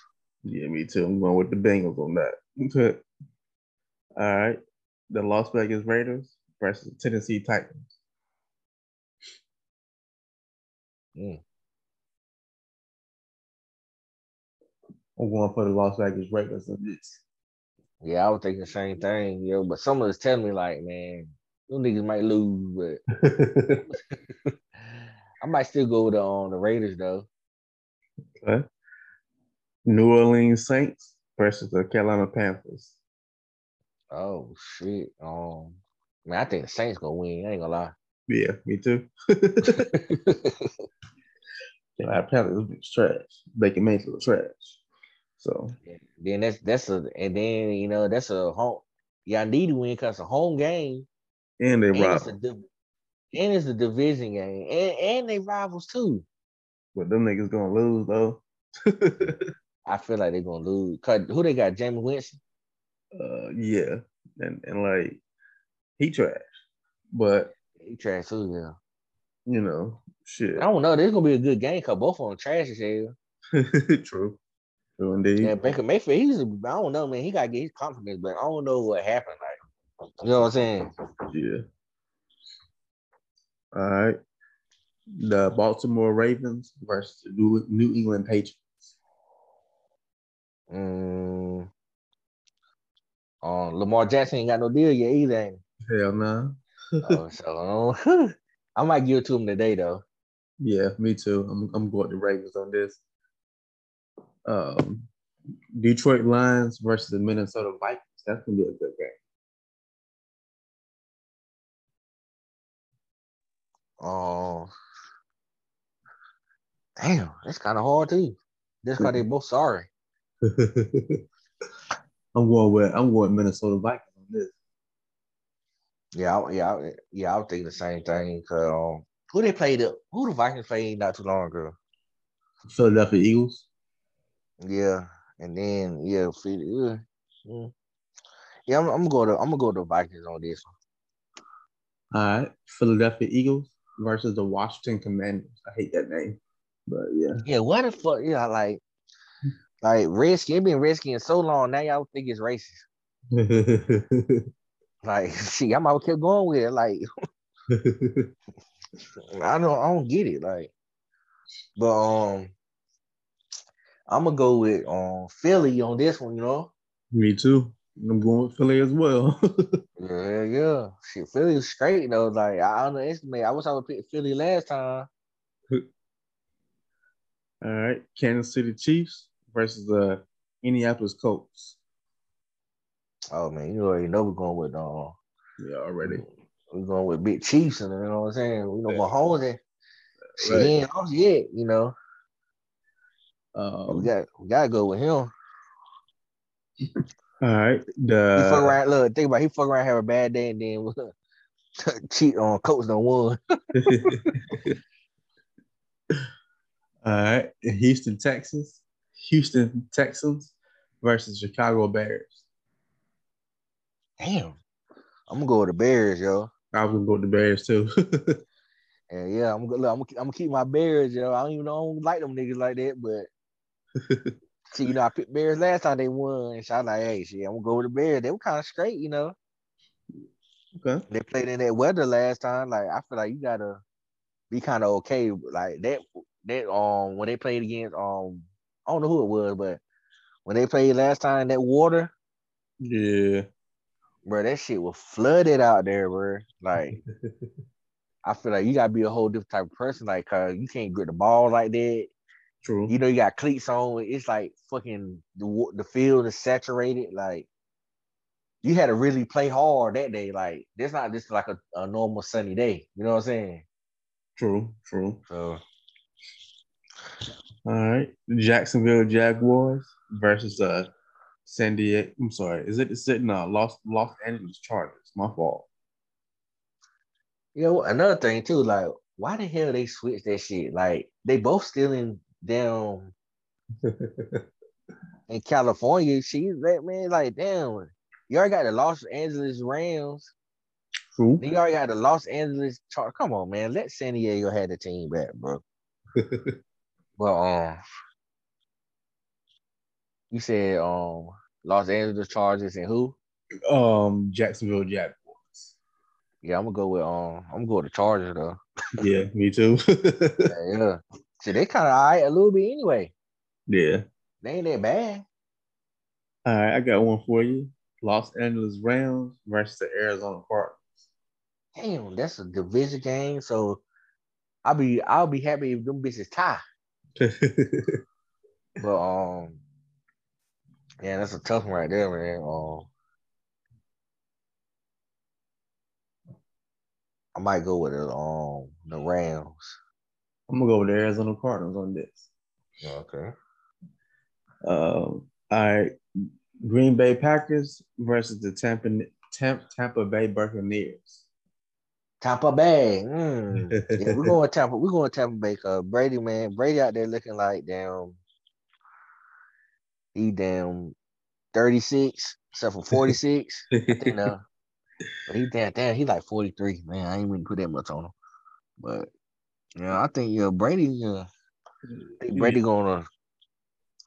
Yeah, me too. I'm going with the Bengals on that. All right. The Las Vegas Raiders versus Tennessee Titans. Mm. I'm going for the Las Vegas Raiders this. Yeah, I was thinking the same thing, yo. But some of us telling me like, man, them niggas might lose, but I might still go with the on the Raiders though. Okay. New Orleans Saints versus the Carolina Panthers. Oh shit. Um, man, I think the Saints gonna win. I ain't gonna lie. Yeah, me too. Carolina Panthers is trash. Baker Mayfield was trash. So then that's that's a and then you know that's a home. Yeah, I need to win because it's a home game and they and it's a div- and it's a division game and and they rivals too. but them niggas gonna lose though. I feel like they're gonna lose. Cause who they got? Jameis Winston. uh, yeah, and and like he trash, but He trash too. Yeah. you know, shit. I don't know. This gonna be a good game because both of them trash as hell. True. True indeed. Yeah, Baker Mayfield. He's. I don't know, man. He gotta get his confidence, but I don't know what happened. Like, you know what I'm saying? Yeah. All right. The Baltimore Ravens versus the New, New England Patriots. Mm. Um, Lamar Jackson ain't got no deal yet either. Hell no. oh, so I might give it to him today though. Yeah, me too. I'm I'm going to the Ravens on this. Um, Detroit Lions versus the Minnesota Vikings. That's gonna be a good game. Oh, damn, that's kind of hard too. That's because they both sorry. I'm going with I'm going Minnesota Vikings on this. Yeah, I, yeah, I, yeah. I was thinking the same thing. Cause um, who they played? Who the Vikings played not too long ago? Philadelphia Eagles. Yeah, and then yeah, yeah, mm. yeah. I'm, I'm, gonna go to I'm gonna go to Vikings on this one. All right, Philadelphia Eagles versus the Washington Commanders. I hate that name, but yeah. Yeah, what the fuck? Yeah, like, like Redskin. It been Redskin so long now. Y'all think it's racist. like, see, I'm out kept going with it. Like, I don't, I don't get it. Like, but um, I'm gonna go with um Philly on this one. You know. Me too. I'm going with Philly as well. yeah, yeah. Shit, Philly's straight though. Like I underestimate. I wish I would pick Philly last time. All right, Kansas City Chiefs versus the Indianapolis Colts. Oh man, you already know we're going with um. Yeah, already. We're going with big Chiefs, and you know what I'm saying. You know, Mahomes, and she right. ain't off yet. You know. Um, we got we gotta go with him. All right. The he fuck around. Look, think about it, he fuck around, have a bad day, and then cheat on coach don't won. All right, Houston, Texas. Houston Texans versus Chicago Bears. Damn, I'm gonna go with the Bears, yo. I was gonna go with the Bears too. and yeah, I'm gonna I'm gonna, I'm gonna keep my Bears, yo. I don't even know I don't like them niggas like that, but See, you know, I picked Bears last time they won. So I was like, hey, shit, I'm gonna go with the Bears. They were kind of straight, you know. Okay. They played in that weather last time. Like, I feel like you gotta be kind of okay. Like that, that um when they played against um I don't know who it was, but when they played last time that water, yeah, bro, that shit was flooded out there, bro. Like, I feel like you gotta be a whole different type of person, like, cause you can't grip the ball like that. True. You know, you got cleats on. It's like fucking the the field is saturated. Like you had to really play hard that day. Like it's not just like a, a normal sunny day. You know what I'm saying? True. True. So. All right, Jacksonville Jaguars versus uh San Diego. I'm sorry, is it sitting uh Los Los Angeles Chargers? My fault. You know another thing too, like why the hell they switch that shit? Like they both still in down in California, she's that man, like damn, you already got the Los Angeles Rams. Who? You already got the Los Angeles Char- Come on, man. Let San Diego have the team back, bro. well, um, you said um Los Angeles Chargers and who? Um, Jacksonville Jaguars. Yeah, I'm gonna go with um, I'm gonna go with the Chargers though. yeah, me too. yeah, yeah. So they kind of all right a little bit anyway. Yeah. They ain't that bad. All right, I got one for you. Los Angeles Rams versus the Arizona Cardinals. Damn, that's a division game. So I'll be I'll be happy if them bitches tie. but um yeah, that's a tough one right there, man. Um I might go with it um the Rams. I'm gonna go with the Arizona Cardinals on this. Okay. Uh, all right. Green Bay Packers versus the Tampa Tampa, Tampa Bay Buccaneers. Tampa Bay. Mm. yeah, we're going Tampa. We're going Tampa Bay because Brady, man, Brady out there looking like damn. He damn 36, except for 46. I think uh, but he damn damn, he like 43. Man, I ain't even put that much on him. But yeah, you know, I think yeah, Brady. Yeah, Brady gonna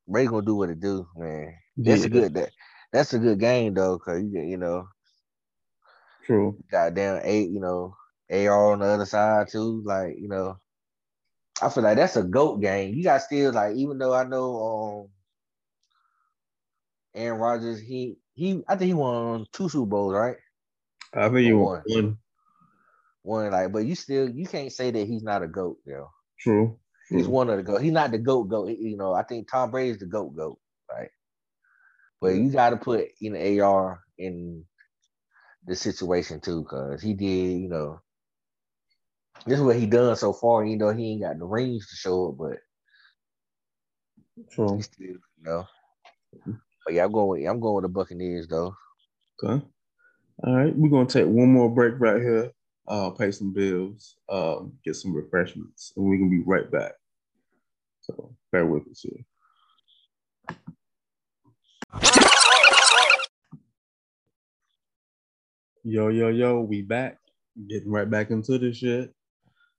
Brady gonna do what it do, man. That's yeah. a good that that's a good game though, cause you you know. True. Goddamn eight, you know, AR on the other side too. Like you know, I feel like that's a goat game. You got still like even though I know um Aaron Rodgers, he he I think he won two Super Bowls, right? I think he won one one like, but you still you can't say that he's not a goat, you know. True. True. He's one of the goat. He's not the goat goat. You know, I think Tom Brady's the goat goat, right? But you got to put you know AR in the situation too, cause he did. You know, this is what he done so far. You know, he ain't got the rings to show it, but True. Still, you know. But yeah, I'm going. With, I'm going with the Buccaneers though. Okay. All right, we're gonna take one more break right here. Uh, pay some bills, um, get some refreshments, and we can be right back. So bear with us here. Yo, yo, yo, we back. Getting right back into this shit.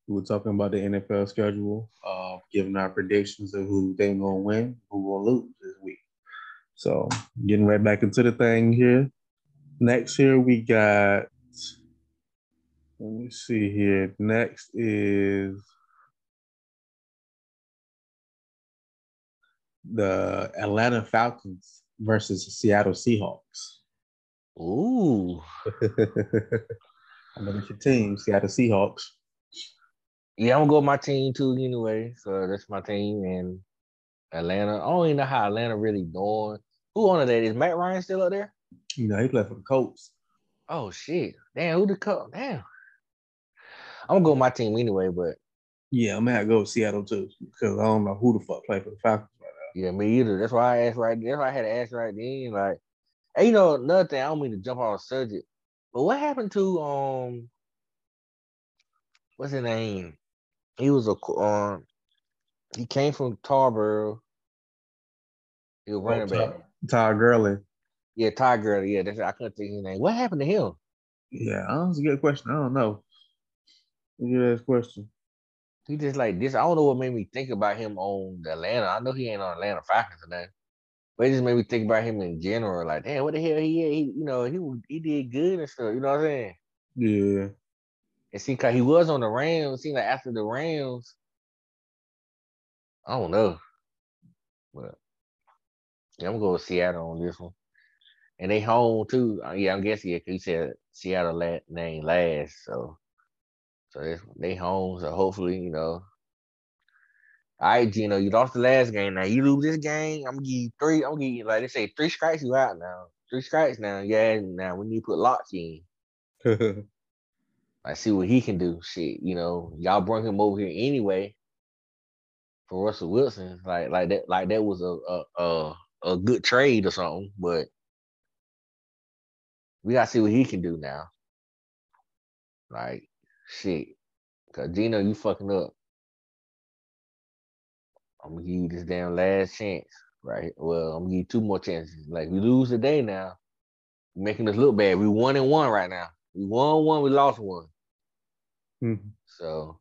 We were talking about the NFL schedule, uh, giving our predictions of who they gonna win, who gonna lose. So getting right back into the thing here. Next here we got let me see here. Next is the Atlanta Falcons versus Seattle Seahawks. Ooh. I know it's your team, Seattle Seahawks. Yeah, I'm gonna go with my team too anyway. So that's my team and Atlanta. I don't even know how Atlanta really doing. Who on that? Is Matt Ryan still up there? You know, he played for the Colts. Oh shit. Damn, who the Colts? Damn. I'm gonna go with my team anyway, but Yeah, I'm gonna go with Seattle too, because I don't know who the fuck played for the Falcons right now. yeah, me either. That's why I asked right. That's why I had to ask right then. Like, and you know, another thing. I don't mean to jump off the subject, but what happened to um, what's his name? He was a um, he came from Tarboro. He was running back. Todd Gurley. Yeah, Ty Gurley. Yeah, that's I couldn't think of his name. What happened to him? Yeah, that's a good question. I don't know. Good ass question. He just like this. I don't know what made me think about him on Atlanta. I know he ain't on Atlanta Falcons or nothing, but it just made me think about him in general. Like, damn, what the hell he? He, you know, he he did good and stuff. You know what I'm saying? Yeah. It seemed like he was on the Rams. Seemed like after the Rams, I don't know, but yeah, I'm gonna go with Seattle on this one. And they home too. Uh, yeah, I'm guessing yeah, 'cause you said Seattle la- name last, so so they they home. So hopefully, you know. All right, Geno, you lost the last game. Now you lose this game, I'm gonna give you three. I'm gonna give you like they say, three strikes, you out now. Three strikes now. Yeah, now we need to put locks in. I see what he can do. Shit, you know, y'all brought him over here anyway for Russell Wilson. Like like that like that was a a a, a good trade or something. But we gotta see what he can do now. Like shit, cause Geno, you fucking up. I'm gonna give you this damn last chance, right? Well, I'm gonna give you two more chances. Like we lose today now, you're making us look bad. We one and one right now. We won one, we lost one. Mhm. So,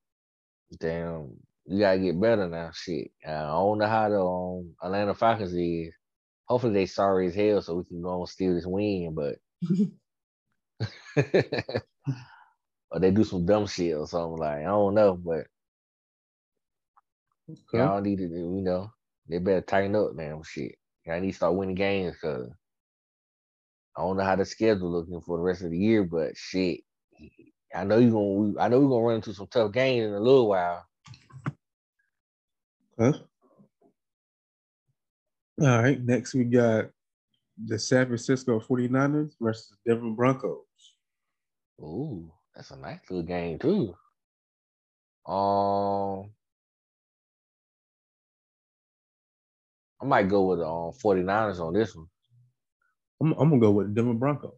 damn, you gotta get better now. Shit, I don't know how the um, Atlanta Falcons is. Hopefully they sorry as hell so we can go and steal this win, but or they do some dumb shit or something like I don't know, but Okay. y'all need to do, you know, they better tighten up, man. Shit, y'all need to start winning games because I don't know how the schedule looking for the rest of the year, but shit, I know you're gonna. I know we're gonna run into some tough games in a little while. Okay. All right. Next, we got the San Francisco 49ers versus the Denver Broncos. Ooh, that's a nice little game too. Um, I might go with um 49ers on this one. I'm, I'm gonna go with the Denver Broncos.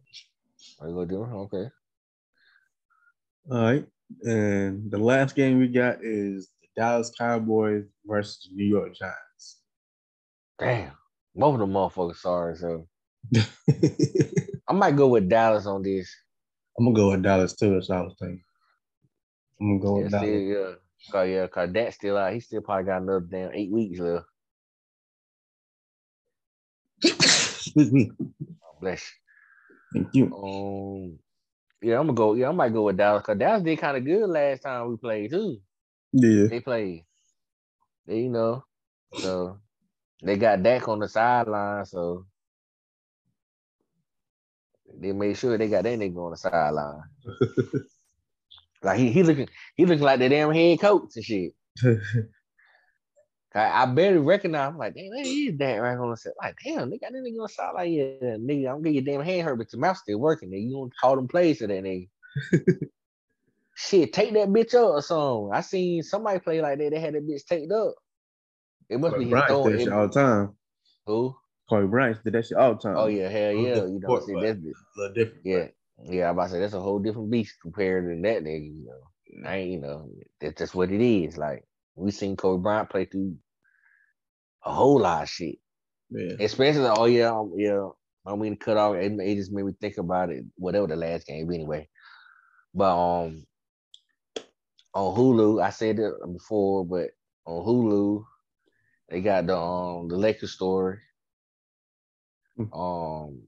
Are you gonna do? Okay. All right. And the last game we got is the Dallas Cowboys versus the New York Giants. Damn. Both of them motherfuckers sorry, so I might go with Dallas on this. I'm gonna go with Dallas too. That's what I was thinking. I'm gonna go Yeah, with still, Dallas. yeah. Cause yeah, cause that's still out. He still probably got another damn eight weeks left. Excuse me. Oh, bless you. Thank you. you. Um, yeah, I'm gonna go. Yeah, I might go with Dallas. Cause Dallas did kind of good last time we played too. Yeah. They played. They, you know, so they got Dak on the sideline, so they made sure they got that nigga on the sideline. like he, he looking he looking like the damn head coach and shit. I, I barely recognize. I'm like, damn, that is that right on the side. Like, damn, they got that nigga on the side. Like, yeah, nigga, I'm getting your damn hand hurt, but your mouth still working. Nigga, you don't call them plays to that nigga. Shit, take that bitch up or something. I seen somebody play like that. They had that bitch taped up. It must be his Brian throwing. shit all the time. Who? Kobe Bryant did that shit all the time. Oh yeah, hell yeah. You know, see, that's a little different. Yeah, yeah. I'm about to say that's a whole different beast compared to that nigga. You know, I ain't. You know, that's just what it is. Like we seen Kobe Bryant play through a whole lot of shit. Yeah. Especially, oh yeah, um, yeah. I don't mean, to cut off. It, it just made me think about it. Whatever the last game, anyway. But um, on Hulu, I said it before, but on Hulu, they got the um the Lakers story. Mm-hmm. Um,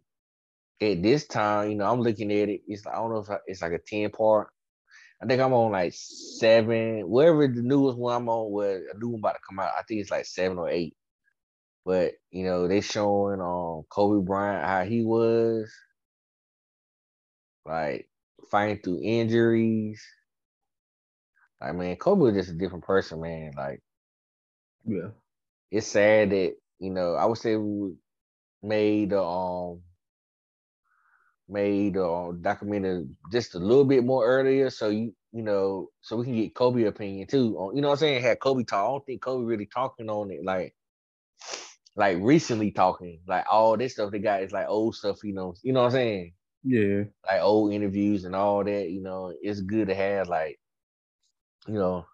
at this time, you know, I'm looking at it. It's I don't know if it's like a ten part. I think I'm on like seven, wherever the newest one I'm on, where a new one about to come out. I think it's like seven or eight. But you know, they showing um Kobe Bryant how he was, like fighting through injuries. I mean, Kobe was just a different person, man. Like, yeah, it's sad that you know I would say we made um made a uh, documentary just a little bit more earlier, so you you know so we can get Kobe opinion too. On you know what I'm saying? Had Kobe talk. I don't think Kobe really talking on it like like recently talking. Like all this stuff they got is like old stuff. You know, you know what I'm saying? Yeah, like old interviews and all that. You know, it's good to have like you know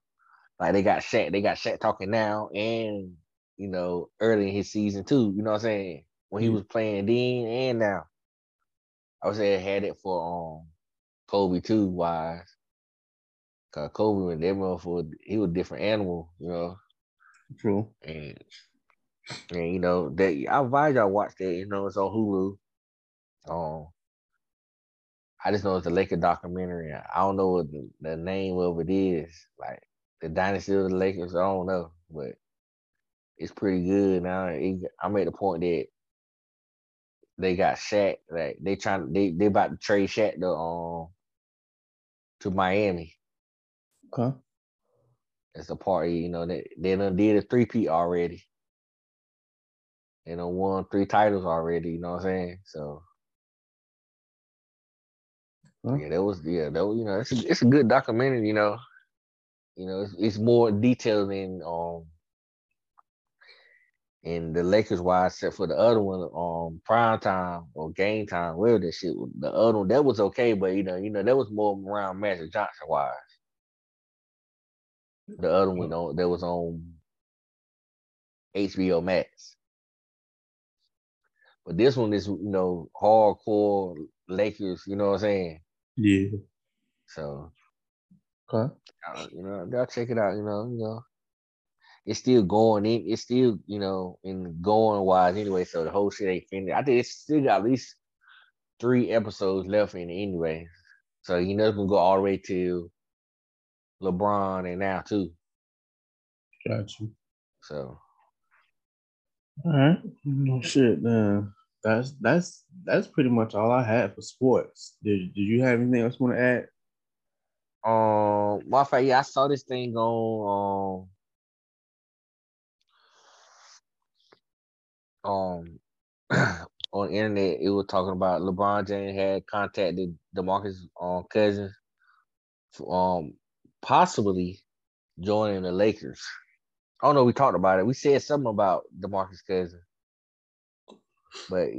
like they got Shaq, they got Shaq talking now and you know, early in his season too. You know what I'm saying? When he was playing then and now. I would say I had it for um Kobe too, wise. Cause Kobe when that for he was a different animal, you know. True. And and you know that I advise y'all watch that. You know it's on Hulu. Um, I just know it's a Laker documentary. I don't know what the, the name of it is. Like the dynasty of the Lakers. I don't know, but it's pretty good now. It, I'm at the point that they got Shaq. Like they trying they they about to trade Shaq to um to Miami. Okay. It's a party, you know. They they done did a three P already. They done won three titles already. You know what I'm saying? So. Huh? Yeah, that was yeah, that was, you know, it's a, it's a good documentary, you know. You know, it's, it's more detailed than um in the Lakers wise, except for the other one on um, prime time or game time, where that shit. The other one that was okay, but you know, you know, that was more around Magic Johnson wise. The other one on that was on HBO Max. But this one is, you know, hardcore Lakers, you know what I'm saying? Yeah. So Okay. You know, y'all check it out. You know, you know, it's still going in. It's still, you know, in going wise anyway. So the whole shit ain't finished. I think it's still got at least three episodes left in it anyway. So you know, it's gonna go all the way to LeBron and now too. Got you. So. All right. No shit. Then that's that's that's pretty much all I had for sports. Did Did you have anything else you want to add? Um, my fact, yeah, I saw this thing on um um on the internet. It was talking about LeBron James had contacted DeMarcus um Cousins, um possibly joining the Lakers. I don't know. We talked about it. We said something about DeMarcus Cousins, but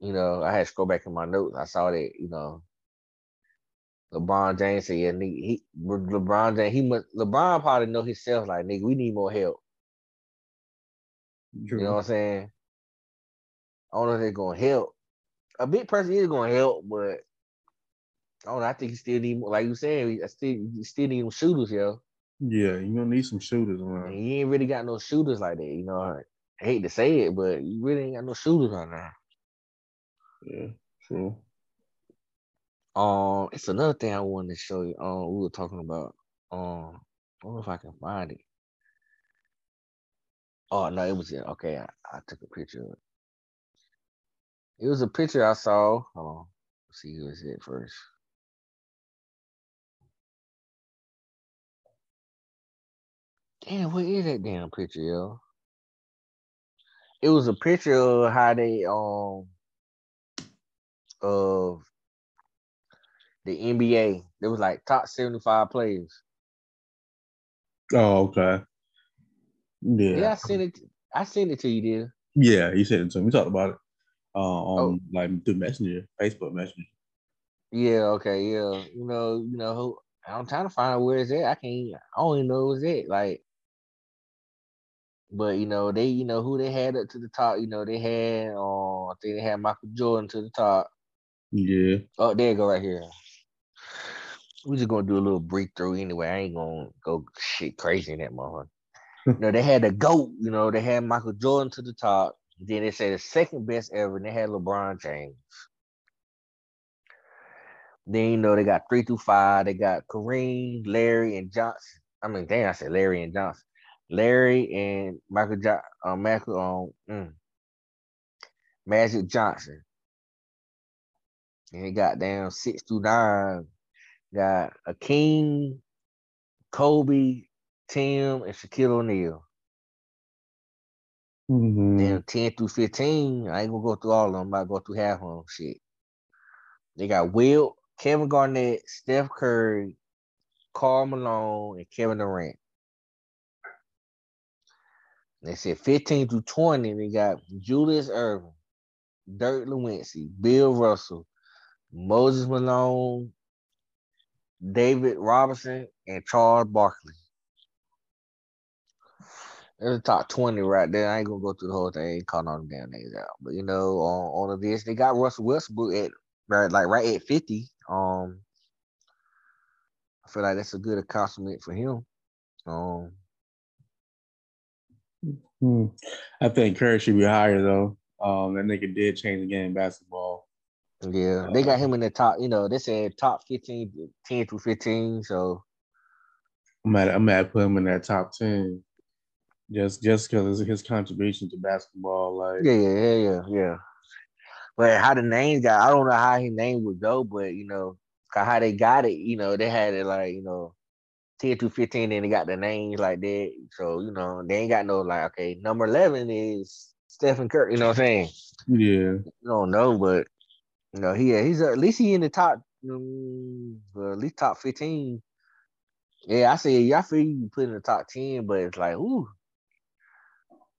you know, I had to scroll back in my notes. I saw that you know LeBron James said, "Yeah, nigga, he LeBron James, he must LeBron probably know himself like nigga, we need more help." True. You know what I'm saying? I don't know if they're gonna help. A big person is gonna help, but I don't know. I think he still need. Like you saying, I still you still need some shooters, yo. Yeah, you gonna need some shooters around. And he ain't really got no shooters like that. You know, I hate to say it, but you really ain't got no shooters right now. Yeah, true. Um, it's another thing I wanted to show you. Um, we were talking about. Um, I don't know if I can find it. Oh no, it was it. Okay, I, I took a picture of it. It was a picture I saw. Hold on. Let's see who is it first. Damn, what is that damn picture, yo? It was a picture of how they um of the NBA. There was like top 75 players. Oh, okay. Yeah. Yeah, I sent it. I sent it to you, dear. Yeah, you sent it to me. We talked about it uh, on oh. like through Messenger, Facebook Messenger. Yeah. Okay. Yeah. You know. You know. I'm trying to find out where it's at. I can't. I don't even know it's it. Like. But you know they, you know who they had up to the top. You know they had, uh, I think they had Michael Jordan to the top. Yeah. Oh, there you go right here. We're just gonna do a little breakthrough anyway. I ain't gonna go shit crazy in that motherfucker. you know, they had the GOAT, you know, they had Michael Jordan to the top. Then they say the second best ever, and they had LeBron James. Then you know they got three through five. They got Kareem, Larry, and Johnson. I mean, damn, I said Larry and Johnson. Larry and Michael jo- uh, Michael um, mm, Magic Johnson. And he got down six through nine. Got Akeem, Kobe, Tim, and Shaquille O'Neal. Mm-hmm. Then 10 through 15, I ain't gonna go through all of them, I go through half of them. Shit. They got Wilt, Kevin Garnett, Steph Curry, Karl Malone, and Kevin Durant. They said 15 through 20, they got Julius Erving, Dirk Nowitzki, Bill Russell, Moses Malone, David Robinson, and Charles Barkley. The top 20 right there. I ain't gonna go through the whole thing. I ain't calling all the damn names out. But you know, on, on this, they got Russell Westbrook at right like right at 50. Um I feel like that's a good accomplishment for him. Um hmm. I think Curry should be higher though. Um that nigga did change the game in basketball. Yeah, they got him in the top, you know, they said top 15, 10 through 15. So I'm mad I'm mad put him in that top 10 just just because his contribution to basketball, like yeah, yeah, yeah, yeah, yeah. But how the name got, I don't know how his name would go, but you know, how they got it, you know, they had it like you know, ten to fifteen, and they got the names like that. So you know, they ain't got no like, okay, number eleven is Stephen Curry. You know what I'm saying? Yeah. You don't know, but you know, he he's at least he in the top, um, well, at least top fifteen. Yeah, I say yeah, I feel you put in the top ten, but it's like, ooh,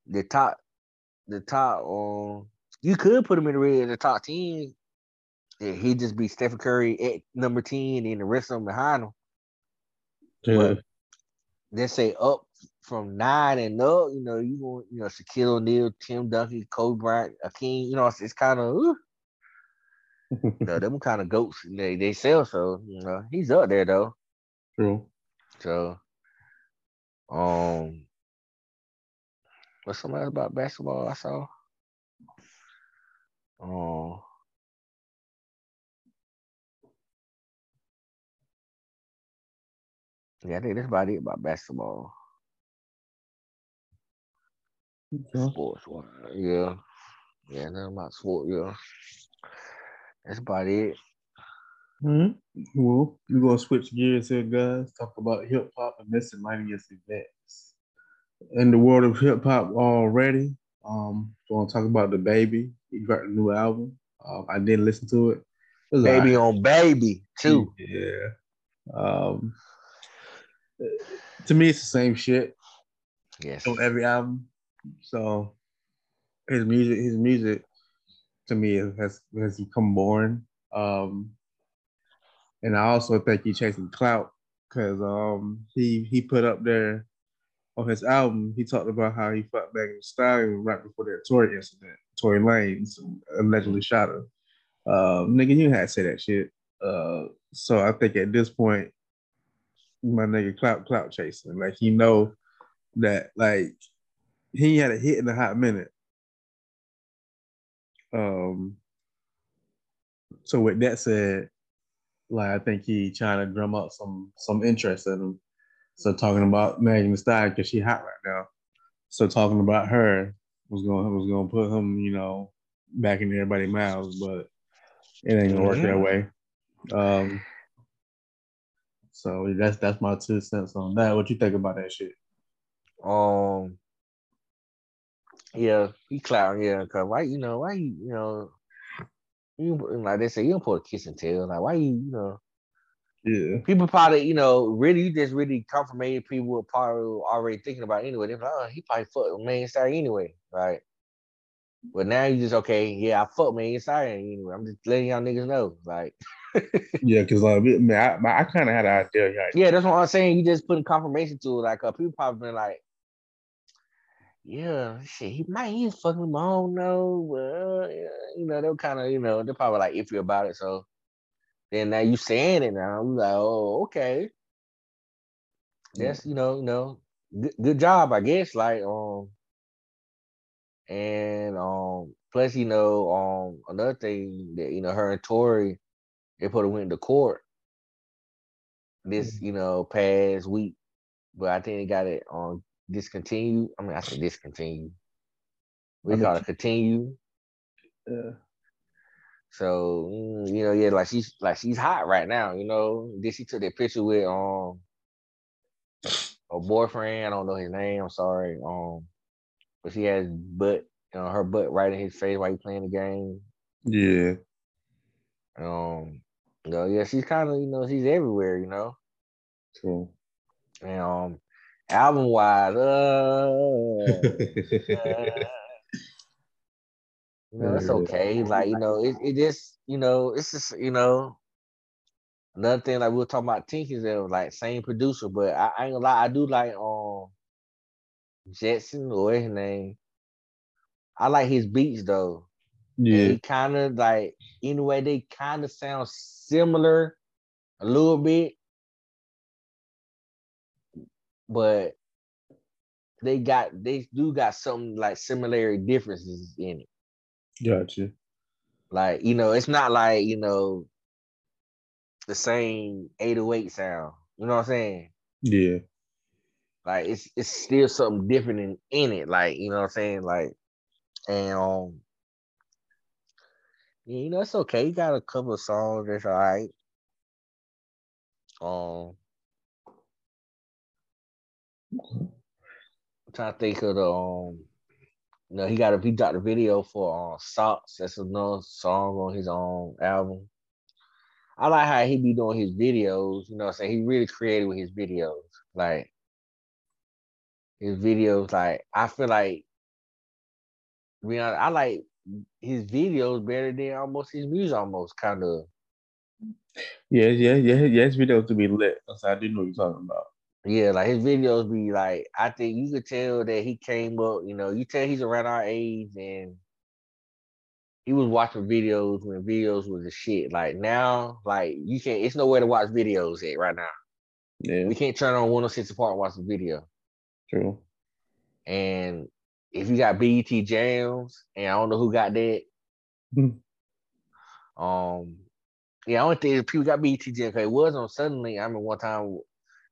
the top, the top. Um, you could put him in the red, the top ten. Yeah, he'd just be Stephen Curry at number ten, and the rest of them behind him. Yeah. But let's say up from nine and up, you know, you want, you know, Shaquille O'Neal, Tim Duncan, Kobe Bryant, Akeem, you know, it's, it's kind of, uh, you know, them kind of goats. They they sell, so you know, he's up there though. True. So, um, What's something else about basketball I saw? Oh. Yeah, I think that's about it about basketball. Okay. Sports one. Yeah. Yeah, nothing about sport, yeah. That's about it. Mm-hmm. Well, we're gonna switch gears here, guys. Talk about hip hop and miscellaneous events in the world of hip hop already. Um, so want to talk about DaBaby. He got a new album. Um, I didn't listen to it. it baby right. on baby too. Yeah. Um, to me, it's the same shit. Yes. On every album. So his music, his music, to me has has become boring. Um, and I also think he's chasing clout because um he he put up there on his album, he talked about how he fought Megan Thee Stallion right before that Tory incident. Tory Lanez allegedly shot her. Uh, nigga, you had to say that shit. Uh, so I think at this point, my nigga clout clout chasing. Like he know that like he had a hit in a hot minute. Um. So with that said, like I think he trying to drum up some some interest in him. So talking about Megan Thee Stallion because she hot right now. So talking about her was gonna was going to put him, you know, back in everybody's mouths, but it ain't gonna work that way. Um, so that's that's my two cents on that. What you think about that shit? Um, yeah, he clown, yeah, cause why you know why you you know you like they say you don't put a kiss and tell like why you you know yeah. People probably, you know, really you just really confirmation people were probably already thinking about anyway. They're like, oh, he probably fucked main star anyway, right? But now you just okay, yeah, I fuck me inside anyway. I'm just letting y'all niggas know. Like yeah, because like man, I, I kind of had an idea. Like, yeah, that's what I'm saying. You just putting confirmation to it. Like uh, people probably been like, yeah, shit, he might he's fucking I don't know. Well, yeah, you know, they're kind of, you know, they're probably like iffy about it. So then now you saying it now. I'm like, oh, okay. That's you know, you know, good, good job, I guess. Like, um, and um, plus, you know, um, another thing that you know, her and Tory, they put a went to court this, mm-hmm. you know, past week, but I think they got it on discontinued. I mean, I said discontinued. We I call it continue. Yeah. So mm, you know, yeah, like she's like she's hot right now. You know, then she took that picture with um a boyfriend. I don't know his name. I'm sorry. Um, but she has butt, you know, her butt right in his face while he's playing the game. Yeah. Um. You know, yeah, she's kind of you know she's everywhere. You know. True. And um, album wise, uh, uh, you know, it's okay. Like, you know, it, it just, you know, it's just, you know, another thing like we were talking about Tink is that like same producer, but I, I ain't gonna lie, I do like um Jetson or his name. I like his beats though. Yeah. He kind of like in a way they kind of sound similar a little bit, but they got they do got some like similarity differences in it. Gotcha. Like, you know, it's not like, you know, the same 808 sound. You know what I'm saying? Yeah. Like it's it's still something different in, in it. Like, you know what I'm saying? Like, and um yeah, you know, it's okay. You got a couple of songs that's all right. Um I'm trying to think of the um know, he got a he got a video for uh, Socks. That's another song on his own album. I like how he be doing his videos. You know, I'm saying he really creative with his videos. Like his videos, like I feel like, you know, I like his videos better than almost his music, almost kind of. Yeah, yeah, yeah, yeah. His videos to be lit. So I do know what you're talking about. Yeah, like his videos be like, I think you could tell that he came up, you know, you tell he's around our age and he was watching videos when videos was the shit. Like now, like you can't, it's nowhere to watch videos at right now. Yeah. We can't turn on 106 & Park and watch the video. True. And if you got BET jams, and I don't know who got that. um, yeah, I don't think people got BET jams. Cause it was on suddenly. I mean, one time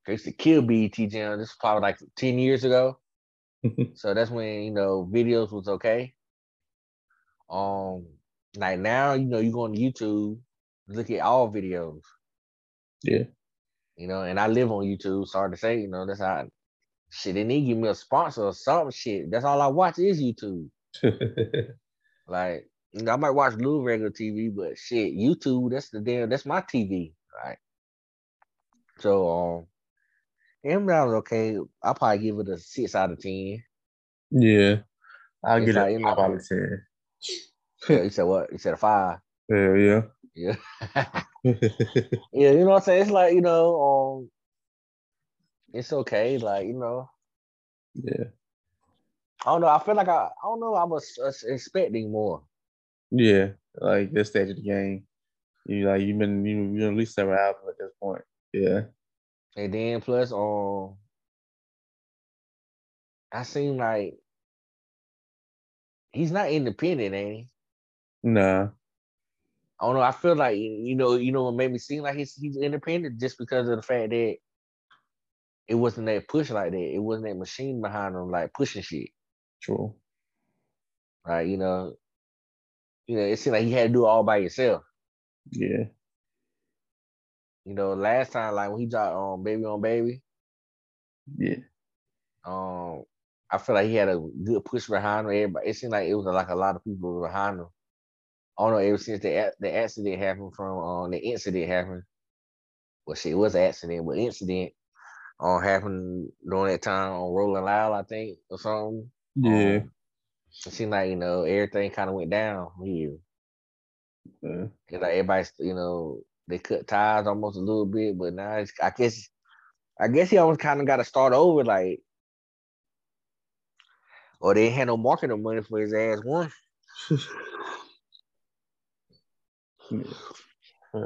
they used to kill BET Jam. This was probably like 10 years ago. so that's when, you know, videos was okay. Um, like now, you know, you go on YouTube, look at all videos. Yeah. You know, and I live on YouTube. Sorry to say, you know, that's how shit. They need to give me a sponsor or some shit. That's all I watch is YouTube. like, you know, I might watch little regular TV, but shit, YouTube, that's the damn, that's my TV, right? So, um, M Brown was okay. I'll probably give it a six out of ten. Yeah, I'll give it a five out of ten. yeah, you said what? You said a five. Yeah, yeah. Yeah. yeah, you know what I'm saying? It's like, you know, um it's okay. Like, you know. Yeah. I don't know. I feel like I I don't know. I was uh, expecting more. Yeah, like this stage of the game, you like you've been you you at least several albums at this point. Yeah. And then plus um I seem like he's not independent, ain't he? Nah. I don't know. I feel like you know, you know what made me seem like he's he's independent just because of the fact that it wasn't that push like that. It wasn't that machine behind him like pushing shit. True. Right, you know. You know, it seemed like he had to do it all by himself. Yeah. You know, last time like when he dropped um baby on baby. Yeah. Um, I feel like he had a good push behind him. Everybody, it seemed like it was like a lot of people behind him. I don't know ever since the the accident happened from um the incident happened. Well, shit, it was an accident, but incident um happened during that time on Rolling Loud, I think, or something. Yeah. Um, it seemed like you know everything kind of went down here. Yeah. Like everybody's, you know, they cut ties almost a little bit, but now it's, I guess, I guess he almost kind of got to start over, like, or they had no marketing money for his ass one.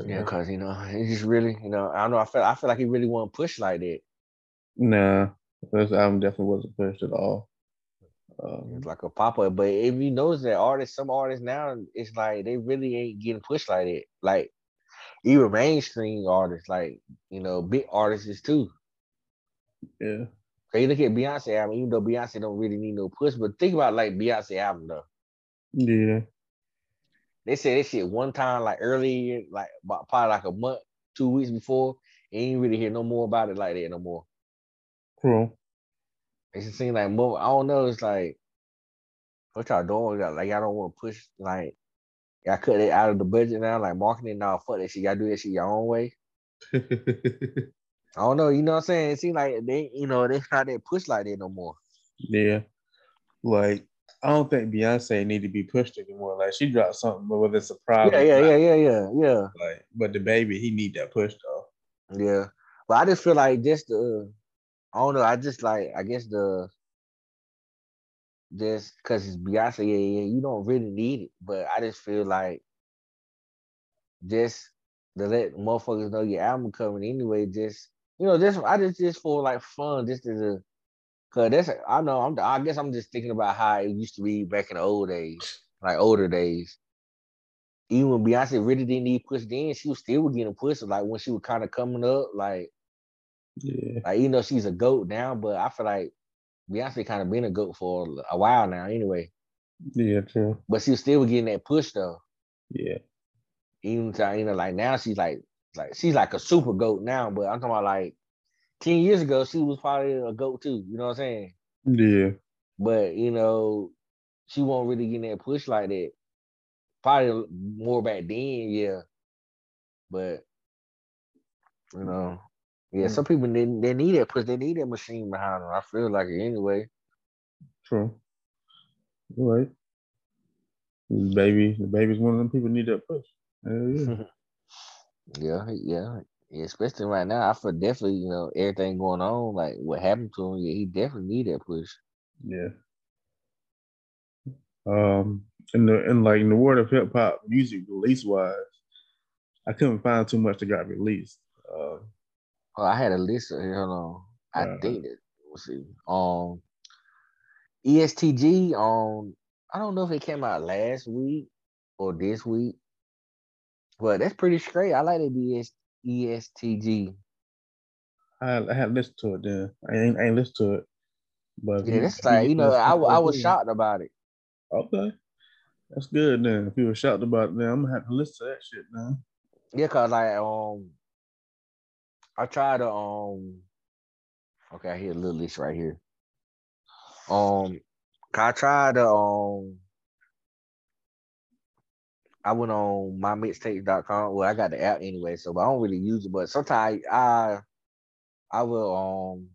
Yeah, cause you know he just really, you know, I don't know. I feel, I feel like he really wasn't pushed like that. Nah, this album definitely wasn't pushed at all. Um, It's like a pop up. But if you notice that artists, some artists now, it's like they really ain't getting pushed like that. Like even mainstream artists, like you know, big artists too. yeah, So you look at Beyonce album, even though Beyonce don't really need no push, but think about like Beyonce album though. yeah, They said this shit one time, like early, like about probably like a month, two weeks before, and you ain't really hear no more about it like that no more. cool. It just seems like more. I don't know. It's like what y'all doing? Like y'all don't want to push. Like y'all cut it out of the budget now. Like marketing now. Fuck that shit. Y'all do that shit your own way. I don't know. You know what I'm saying? It seems like they, you know, they not that push like that no more. yeah, like I don't think Beyonce need to be pushed anymore. Like she dropped something, but whether it's a problem, Yeah, yeah, yeah, yeah, yeah, yeah, Like, but the baby, he need that push though. yeah. But I just feel like just the, I don't know. I just like I guess the, just because it's Beyonce, yeah, yeah, you don't really need it. But I just feel like just to let motherfuckers know your album coming anyway. Just you know, just I just just for like fun, just as a, cause that's I know I'm I guess I'm just thinking about how it used to be back in the old days, like older days. Even when Beyonce really didn't need pushed in, she was still getting pushed. Like when she was kind of coming up, like Yeah, like you know she's a goat now, but I feel like Beyonce kind of been a goat for a while now anyway. yeah, true. But she was still getting that push though. Yeah, Even to, you know, like now she's like like she's like a super goat now, but I'm talking about like 10 years ago, she was probably a goat too. You know what I'm saying? yeah, But you know, she won't really get that push like that. Probably more back then, yeah. But you know, yeah, Mm. some people they, they need that push, they need that machine behind them. I feel like it anyway. true. You're right. The baby, the baby's one of them people need that push. Yeah. Yeah, yeah. yeah, Especially right now, I feel definitely, you know, everything going on, like what happened to him, yeah, he definitely need that push. Yeah. Um, in the in like in the world of hip hop music release wise, I couldn't find too much that got released. Uh, Oh, I had a list of here. Hold on. I think that let's see. Um ESTG on I don't know if it came out last week or this week, but that's pretty straight. I like the ES, ESTG. I I had listened to it then. I ain't I ain't listened to it, but Yeah, that's like you know, I, I was shocked about it. Okay, that's good then. If you were shocked about it, then I'm gonna have to listen to that shit now. Yeah, cause like um, I tried to um, okay, I hear a little list right here. Um I tried to um, I went on mymixtapes.com. Well, I got the app anyway, so I don't really use it. But sometimes I I will um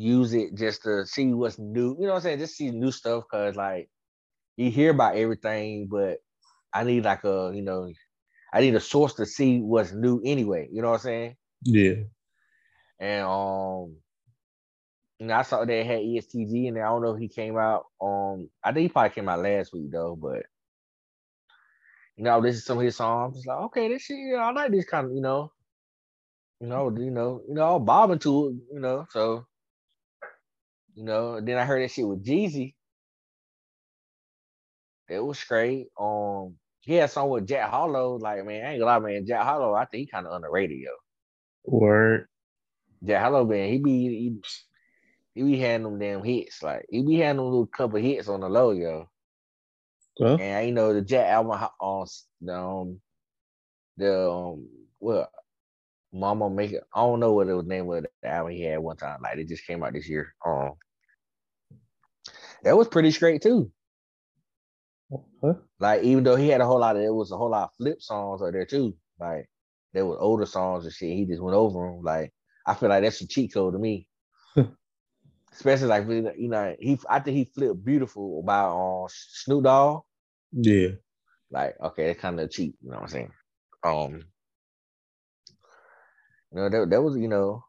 use it just to see what's new. You know what I'm saying? Just see new stuff because like you hear about everything, but I need like a you know I need a source to see what's new anyway. You know what I'm saying? Yeah, And um, you know, I saw they had ESTG, and I don't know if he came out. Um, I think he probably came out last week though. But you know, this is some of his songs. It's like, okay, this shit, yeah, I like this kind of, you know, you know, you know, you know, I'm bobbing to it, you know. So, you know, then I heard that shit with Jeezy. It was straight. Um, he had song with Jack Harlow. Like, man, I ain't gonna lie, man. Jack Harlow, I think he kind of underrated, yo. Word. Yeah, hello man. He be he, he be having them damn hits. Like he be having them little couple hits on the low, yo. Huh? And you know the Jack album on the um the um what Mama Make It. I don't know what it was name of the album he had one time. Like it just came out this year. Um that was pretty straight too. Huh? Like even though he had a whole lot of it was a whole lot of flip songs out there too. Like there were older songs and shit. He just went over them. Like I feel like that's a cheat code to me. especially like you know he I think he flipped beautiful about on uh, Snoop Dogg. Yeah. Like okay, it's kind of cheap. You know what I'm saying? Um. You know that that was you know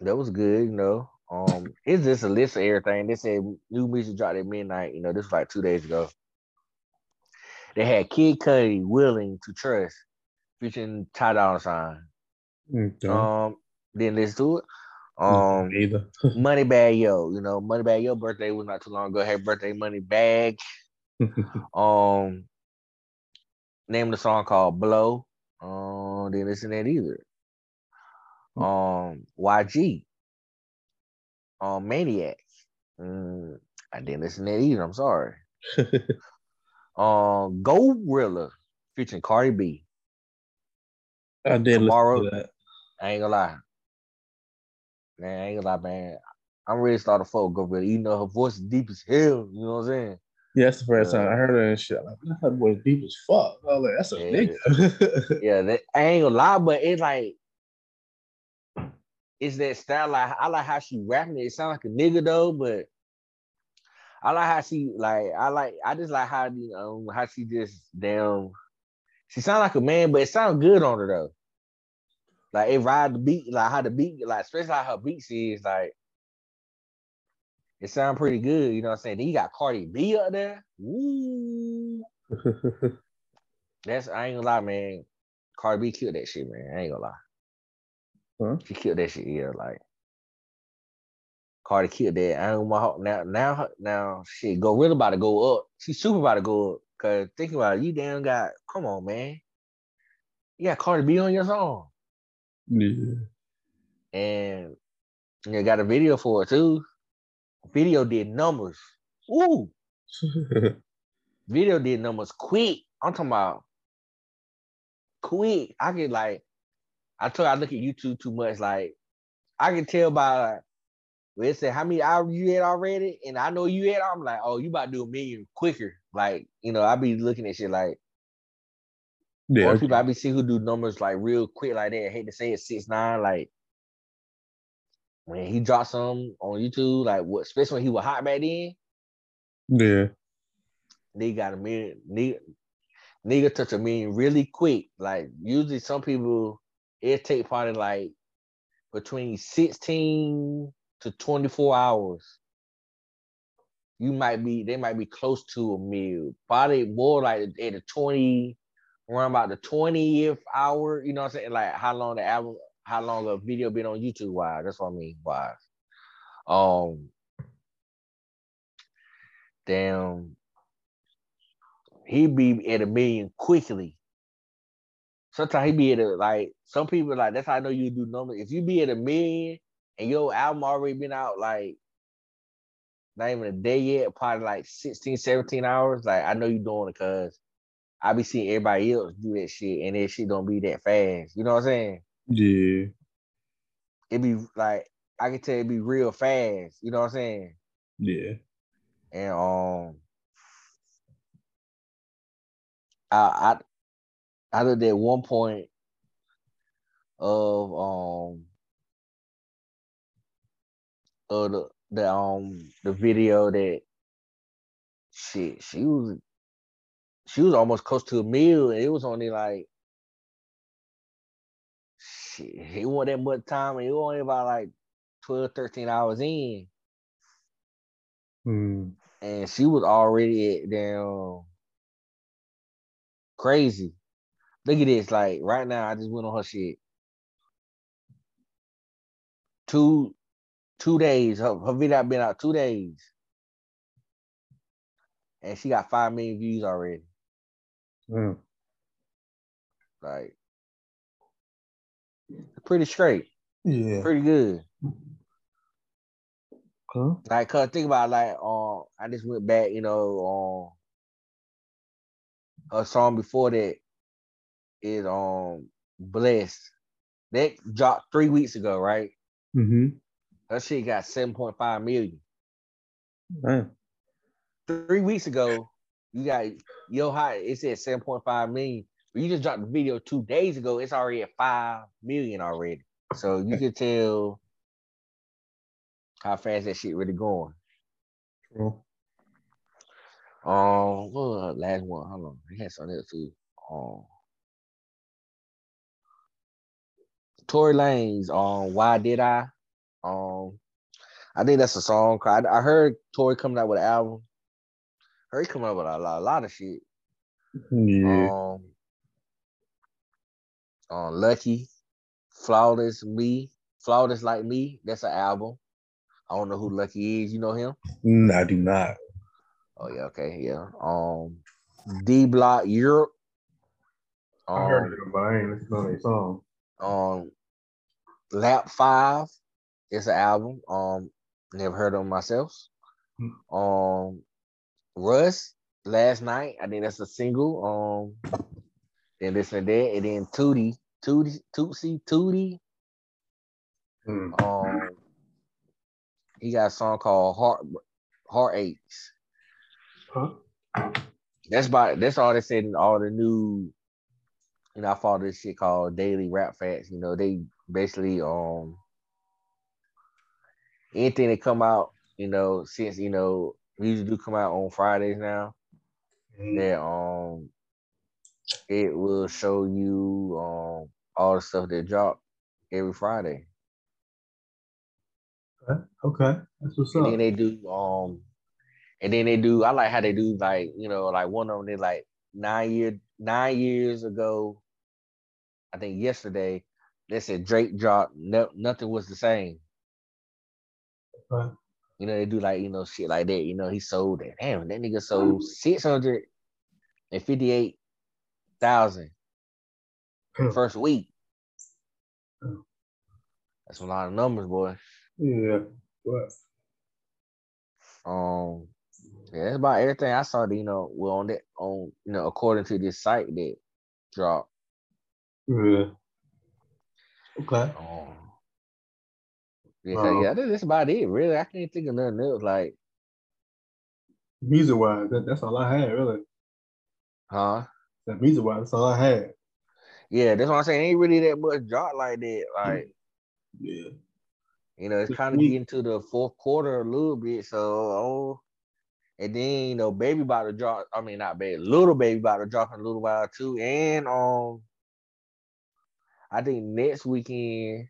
that was good. You know. Um, it's just a list of everything. They said new music dropped at midnight. You know, this was like two days ago. They had Kid Cudi willing to trust, featuring Ty Dolla Sign. Okay. Um, didn't listen to it. Um, either. Moneybagg Yo, you know, Moneybagg Yo birthday was not too long ago. Had birthday money bag. um, name the song called Blow. Um, didn't listen to that either. Um, YG. Um, Maniac. Mm, I didn't listen to that either. I'm sorry. um, GloRilla featuring Cardi B. I did tomorrow. that. I ain't gonna lie. Man, I ain't gonna lie, man. I'm ready to start a folk GloRilla. You know her voice is deep as hell. You know what I'm saying? Yeah, that's the first time I heard her and shit. Like, her voice deep as fuck. I was like, that's a yeah. nigga. yeah, that, I ain't gonna lie, but it's like it's that style. Like I like how she rapping it. It sounds like a nigga though, but I like how she like. I like. I just like how you know how she just damn. She sound like a man, but it sounds good on her though. Like it ride the beat, like how the beat, like especially how her beats is like. It sound pretty good, you know what I'm saying? Then you got Cardi B up there. Woo. That's I ain't gonna lie, man. Cardi B killed that shit, man. I ain't gonna lie. Huh? She killed that shit. Yeah, like Cardi killed that. I don't want now. Now, now, shit. GloRilla about to go up. She's super about to go up. Cause think about it, you damn got. Come on, man. You got Cardi B on your song. Yeah. And you got a video for it too. Video did numbers. Ooh. video did numbers quick. I'm talking about quick. I get like I told I look at YouTube too much. Like I can tell by it said how many hours you had already, and I know you had. I'm like, oh, you about to do a million quicker. Like you know, I be looking at shit like. Yeah, okay. people I be seeing who do numbers like real quick like that. I hate to say it, six nine. Like when he dropped some on YouTube, like what, especially when he was hot back then. Yeah, they got a million. Nigga, nigga touch a million really quick. Like usually, some people it take probably like between 16 to 24 hours. You might be, they might be close to a meal. Probably more like at the 20, around about the 20th hour, you know what I'm saying? Like how long the album, how long a video been on YouTube wise. That's what I mean wise. Um damn he be at a million quickly sometimes he be at a like some people like that's how I know you do numbers. If you be at a million and your album already been out like not even a day yet, probably like 16, 17 hours, like I know you doing it because I be seeing everybody else do that shit and that shit don't be that fast. You know what I'm saying? Yeah. It be like I can tell it be real fast. You know what I'm saying? Yeah. And um I out of that one point of um of the the um the video that shit she was she was almost close to a meal and it was only like shit it wasn't that much time and it was only about like 12 13 hours in mm. and she was already at damn crazy Look at this. Like right now, I just went on her shit. Two two days. Her, her video been out two days. And she got five million views already. Mm. Like pretty straight. Yeah. Pretty good. Huh? Like, cause think about like, um, I just went back, you know, um, a song before that, is um blessed. That dropped three weeks ago, right? Mm-hmm. That shit got 7.5 million. Man. Three weeks ago, you got yo high, it said 7.5 million. But you just dropped the video two days ago, it's already at five million already. So you can tell how fast that shit really going. True. Um, what last one? Hold on, he had something else too. Um, Tory Lanez on Why Did I? Um, I think that's a song. I, I heard Tory coming out with an album. Heard he coming out with a lot, a lot of shit. Yeah. Um, on Lucki, Flawless Me, Flawless Like Me. That's an album. I don't know who Lucki is. You know him? Mm, I do not. Oh yeah, okay, yeah. Um, D Block Europe. I heard Um, it, but I ain't listening to their song. um, Lap Five is an album. Um, never heard of myself. Hmm. Um, Russ last night. I think that's a single. Um, then this and that, and then Tootie, Tootie, Tootsie, Tootie. Mm. Um, he got a song called Heart Heartaches. Huh? That's about that's all they said in all the new. You know, I follow this shit called Daily Rap Facts. You know, they basically um anything that come out, you know, since you know we usually do come out on Fridays now. Mm. That um it will show you um all the stuff that drop every Friday. Okay. okay, that's what's And up. then they do um and then they do I like how they do like, you know, like one of them they like nine year nine years ago, I think yesterday, they said Drake dropped no, nothing was the same. Okay. You know, they do like, you know, shit like that. You know, he sold that. Damn, that nigga sold six hundred and fifty-eight thousand Hmm. first week. Hmm. That's a lot of numbers, boy. Yeah. What? Um, yeah, that's about everything I saw. That, you know, well on that on you know according to this site that dropped. Yeah. Okay. Um, yeah, Wow. yeah, that- that's about it. Really, I can't think of nothing else. Like, Music wise, that, that's all I had, really. huh? That music wise, that's all I had. Yeah, that's what I'm saying. Ain't really that much drop like that. Like, Yeah. you know, it's kind of getting to the fourth quarter a little bit. So, oh, and then you know, baby about to drop. I mean, not baby, little baby about to drop in a little while too. And um, I think next weekend,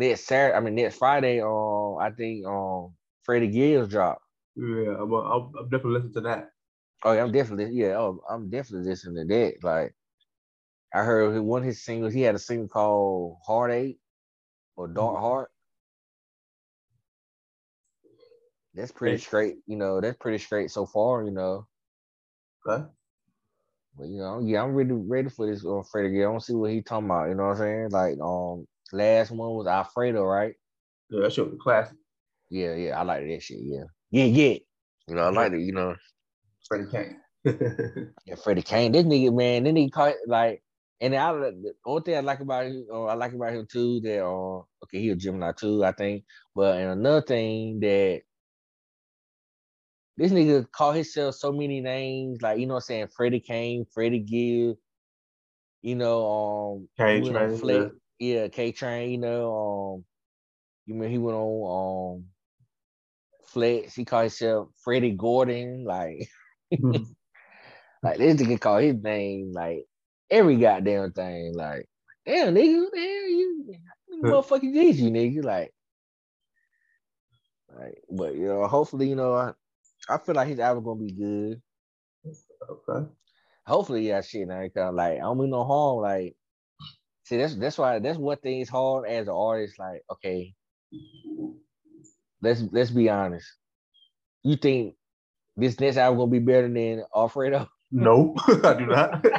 next Saturday, I mean next Friday, um, I think um, Freddie Gibbs drop. Yeah. I'm, I'll, I'm definitely listening to that. Oh, yeah, I'm definitely yeah, oh, I'm definitely listening to that. Like, I heard one of his singles. He had a single called "Heartache" or "Dark Mhm. Heart." That's pretty Hey. straight, you know. That's pretty straight so far, you know. Okay. But you know, yeah, I'm really ready for this on Freddie. Gibbs. I don't see what he talking about. You know what I'm saying? Like, um, last one was Alfredo, right? Yeah, that shit was classic. Yeah, yeah, I like that shit. Yeah, yeah, yeah. You know, I like it. You know, Freddie Kane. Yeah, Freddie Kane, this nigga, man, then he caught like, and I the only thing I like about him, or I like about him too, that uh, okay, he a Gemini too, I think. But and another thing that this nigga called himself so many names, like you know what I'm saying, Freddie Kane, Freddie Gill, you know, um, K he went on Train, Flex, yeah, K Train, you know, um, you mean he went on um Flex, he called himself Freddie Gordon, like. Mhm. Like this nigga call his name like every goddamn thing. Like, damn nigga, who the hell you motherfucking is you nigga? Like, like, but you know, hopefully, you know, I, I feel like his album gonna be good. okay. Hopefully, yeah, shit, now cause like I don't mean no harm. Like, see, that's that's why that's what thing is hard as an artist. Like, okay, let's let's be honest. You think this next album gonna be better than Alfredo? No, I do not.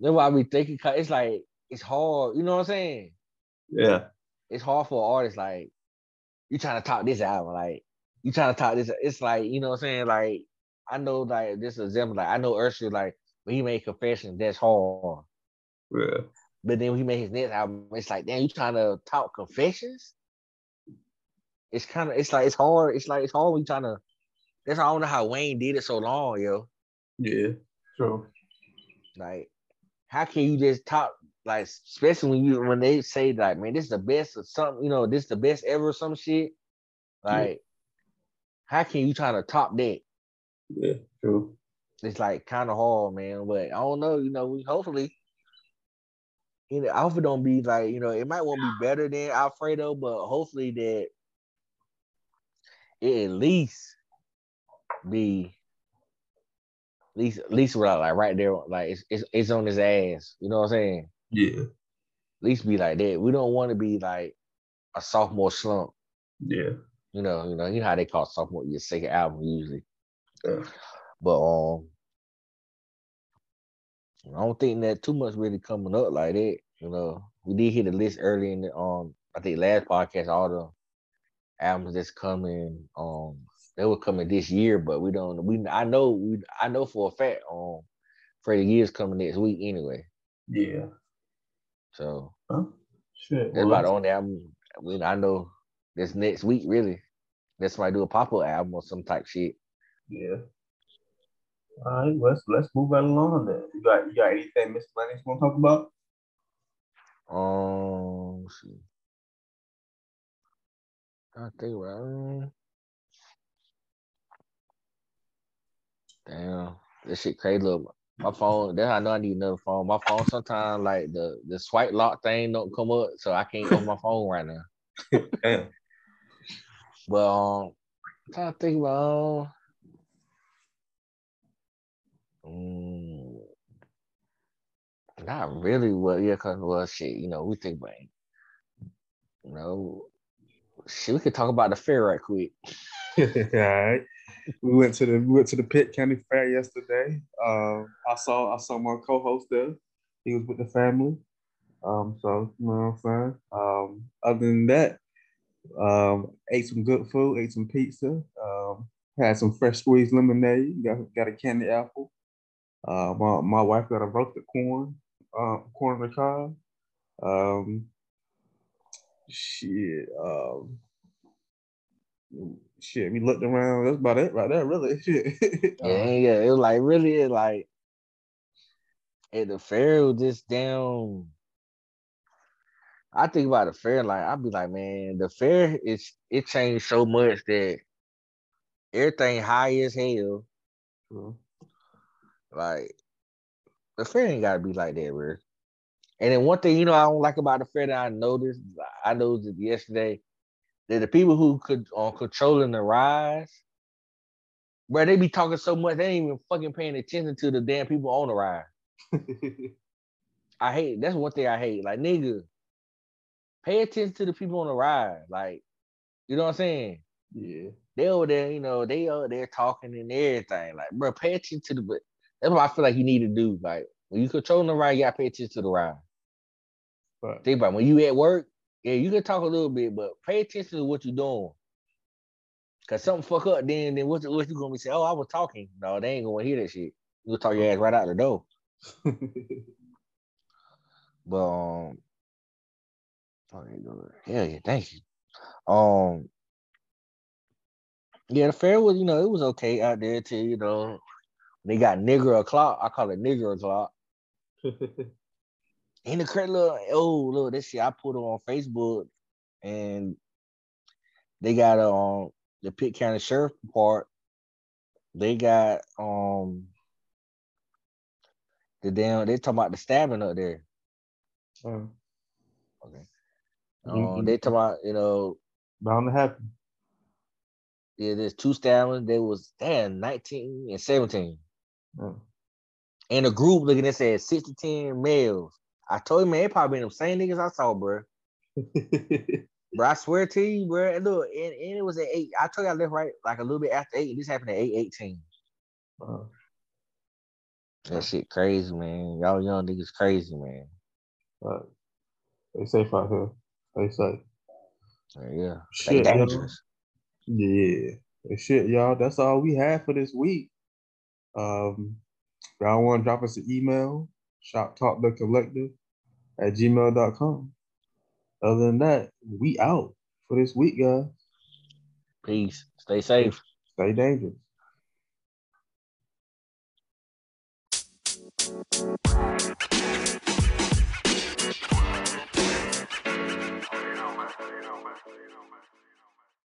That's why I be thinking. it's like it's hard. You know what I'm saying? yeah. It's hard for artists. Like you trying to top this album. Like you trying to top this. It's like you know what I'm saying. Like I know like this example. Like I know Usher. Like when he made Confession, that's hard. Yeah. But then when he made his next album, it's like damn, you trying to talk Confessions? It's kind of. It's like it's hard. It's like it's hard when you trying to. That's why I don't know how Wayne did it so long, yo. Yeah. True. Like, how can you just top like especially when you when they say like, man, this is the best of something, you know, this is the best ever, or some shit. Like, yeah. how can you try to top that? Yeah, true. It's like kind of hard, man. But I don't know, you know, we hopefully you know, Alpha don't be like, you know, it might won't be better than Alfredo, but hopefully that it at least be at least at least right like right there, like it's, it's it's on his ass. You know what I'm saying? Yeah. At least be like that. We don't want to be like a sophomore slump. Yeah. You know, you know, you know how they call sophomore your second album usually. Yeah. But um I don't think that too much really coming up like that. You know, we did hit the list early in the um I think last podcast, all the albums that's coming, um, they were coming this year, but we don't we I know we I know for a fact um Freddie Gibbs coming next week anyway. Yeah. So huh? Shit, that's well, about the only album I mean I know this next week really. That's why I do a pop-up album or some type shit. Yeah. All right, let's let's move right along then. You got you got anything miscellaneous you want to talk about? Um, see. I think about Damn, this shit crazy. Look, my phone. Then I know I need another phone. My phone sometimes like the the swipe lock thing don't come up, so I can't open my phone right now. Damn. But um, I'm trying to think about. Um, not really. Well, yeah, cause well, shit. You know, we think about. You know, shit. We could talk about the fair right quick. All right. We went to the we went to the Pitt County Fair yesterday. Um, I saw I saw my co-host there. He was with the family. Um, so you know what I'm saying. Um, other than that, um, ate some good food, ate some pizza, um, had some fresh squeezed lemonade, got got a candy apple. Uh, my my wife got a roasted corn, uh, corn on the cob. Um, shit. Um, shit, we looked around. That's about it right there, really. Shit. yeah, yeah. It was like really like at the fair, was just down. I think about the fair, like I'd be like, man, the fair is it changed so much that everything high as hell. Mm-hmm. Like the fair ain't gotta be like that, bro. And then one thing you know I don't like about the fair that I noticed, I noticed it yesterday that the people who could are controlling the rise, bro, they be talking so much they ain't even fucking paying attention to the damn people on the rise. I hate that's one thing I hate. Like nigga, pay attention to the people on the ride. Like, you know what I'm saying? Yeah. They over there, you know, they over there talking and everything. Like, bro, pay attention to the. That's what I feel like you need to do. Like, when you controlling the ride, you gotta pay attention to the ride. But think about it. when you at work, yeah, you can talk a little bit, but pay attention to what you're doing. Cause something fuck up, then then what, what you gonna be saying? Oh, I was talking. No, they ain't gonna hear that shit. You gonna talk your ass right out the door. but um. Hell yeah, thank you. Um, yeah, the fair was you know it was okay out there too. You know, they got nigger o'clock. I call it nigger o'clock. in the credit little oh look this shit I put on Facebook and they got um the Pitt County Sheriff part. They got um the damn they talking about the stabbing up there. Oh. Okay. Um, they talking about, you know, bound to happen. Yeah, there's two stabbings. There was damn 19 and 17. Oh. And a group looking at said 6 to 10 males. I told you, man, it probably been the same niggas I saw, bro. bro, I swear to you, bro. And look, and, and, it was at eight. I told you I left right like a little bit after eight. and This happened at eight eighteen. Uh, that shit crazy, man. Y'all young niggas crazy, man. Uh, they safe out here. They safe. Yeah, shit, they dangerous. Yeah, shit, y'all. That's all we have for this week. Um, y'all want to drop us an email, shop talk the collective at gmail.com. Other than that, we out for this week, guys. Peace. Stay safe. Stay dangerous.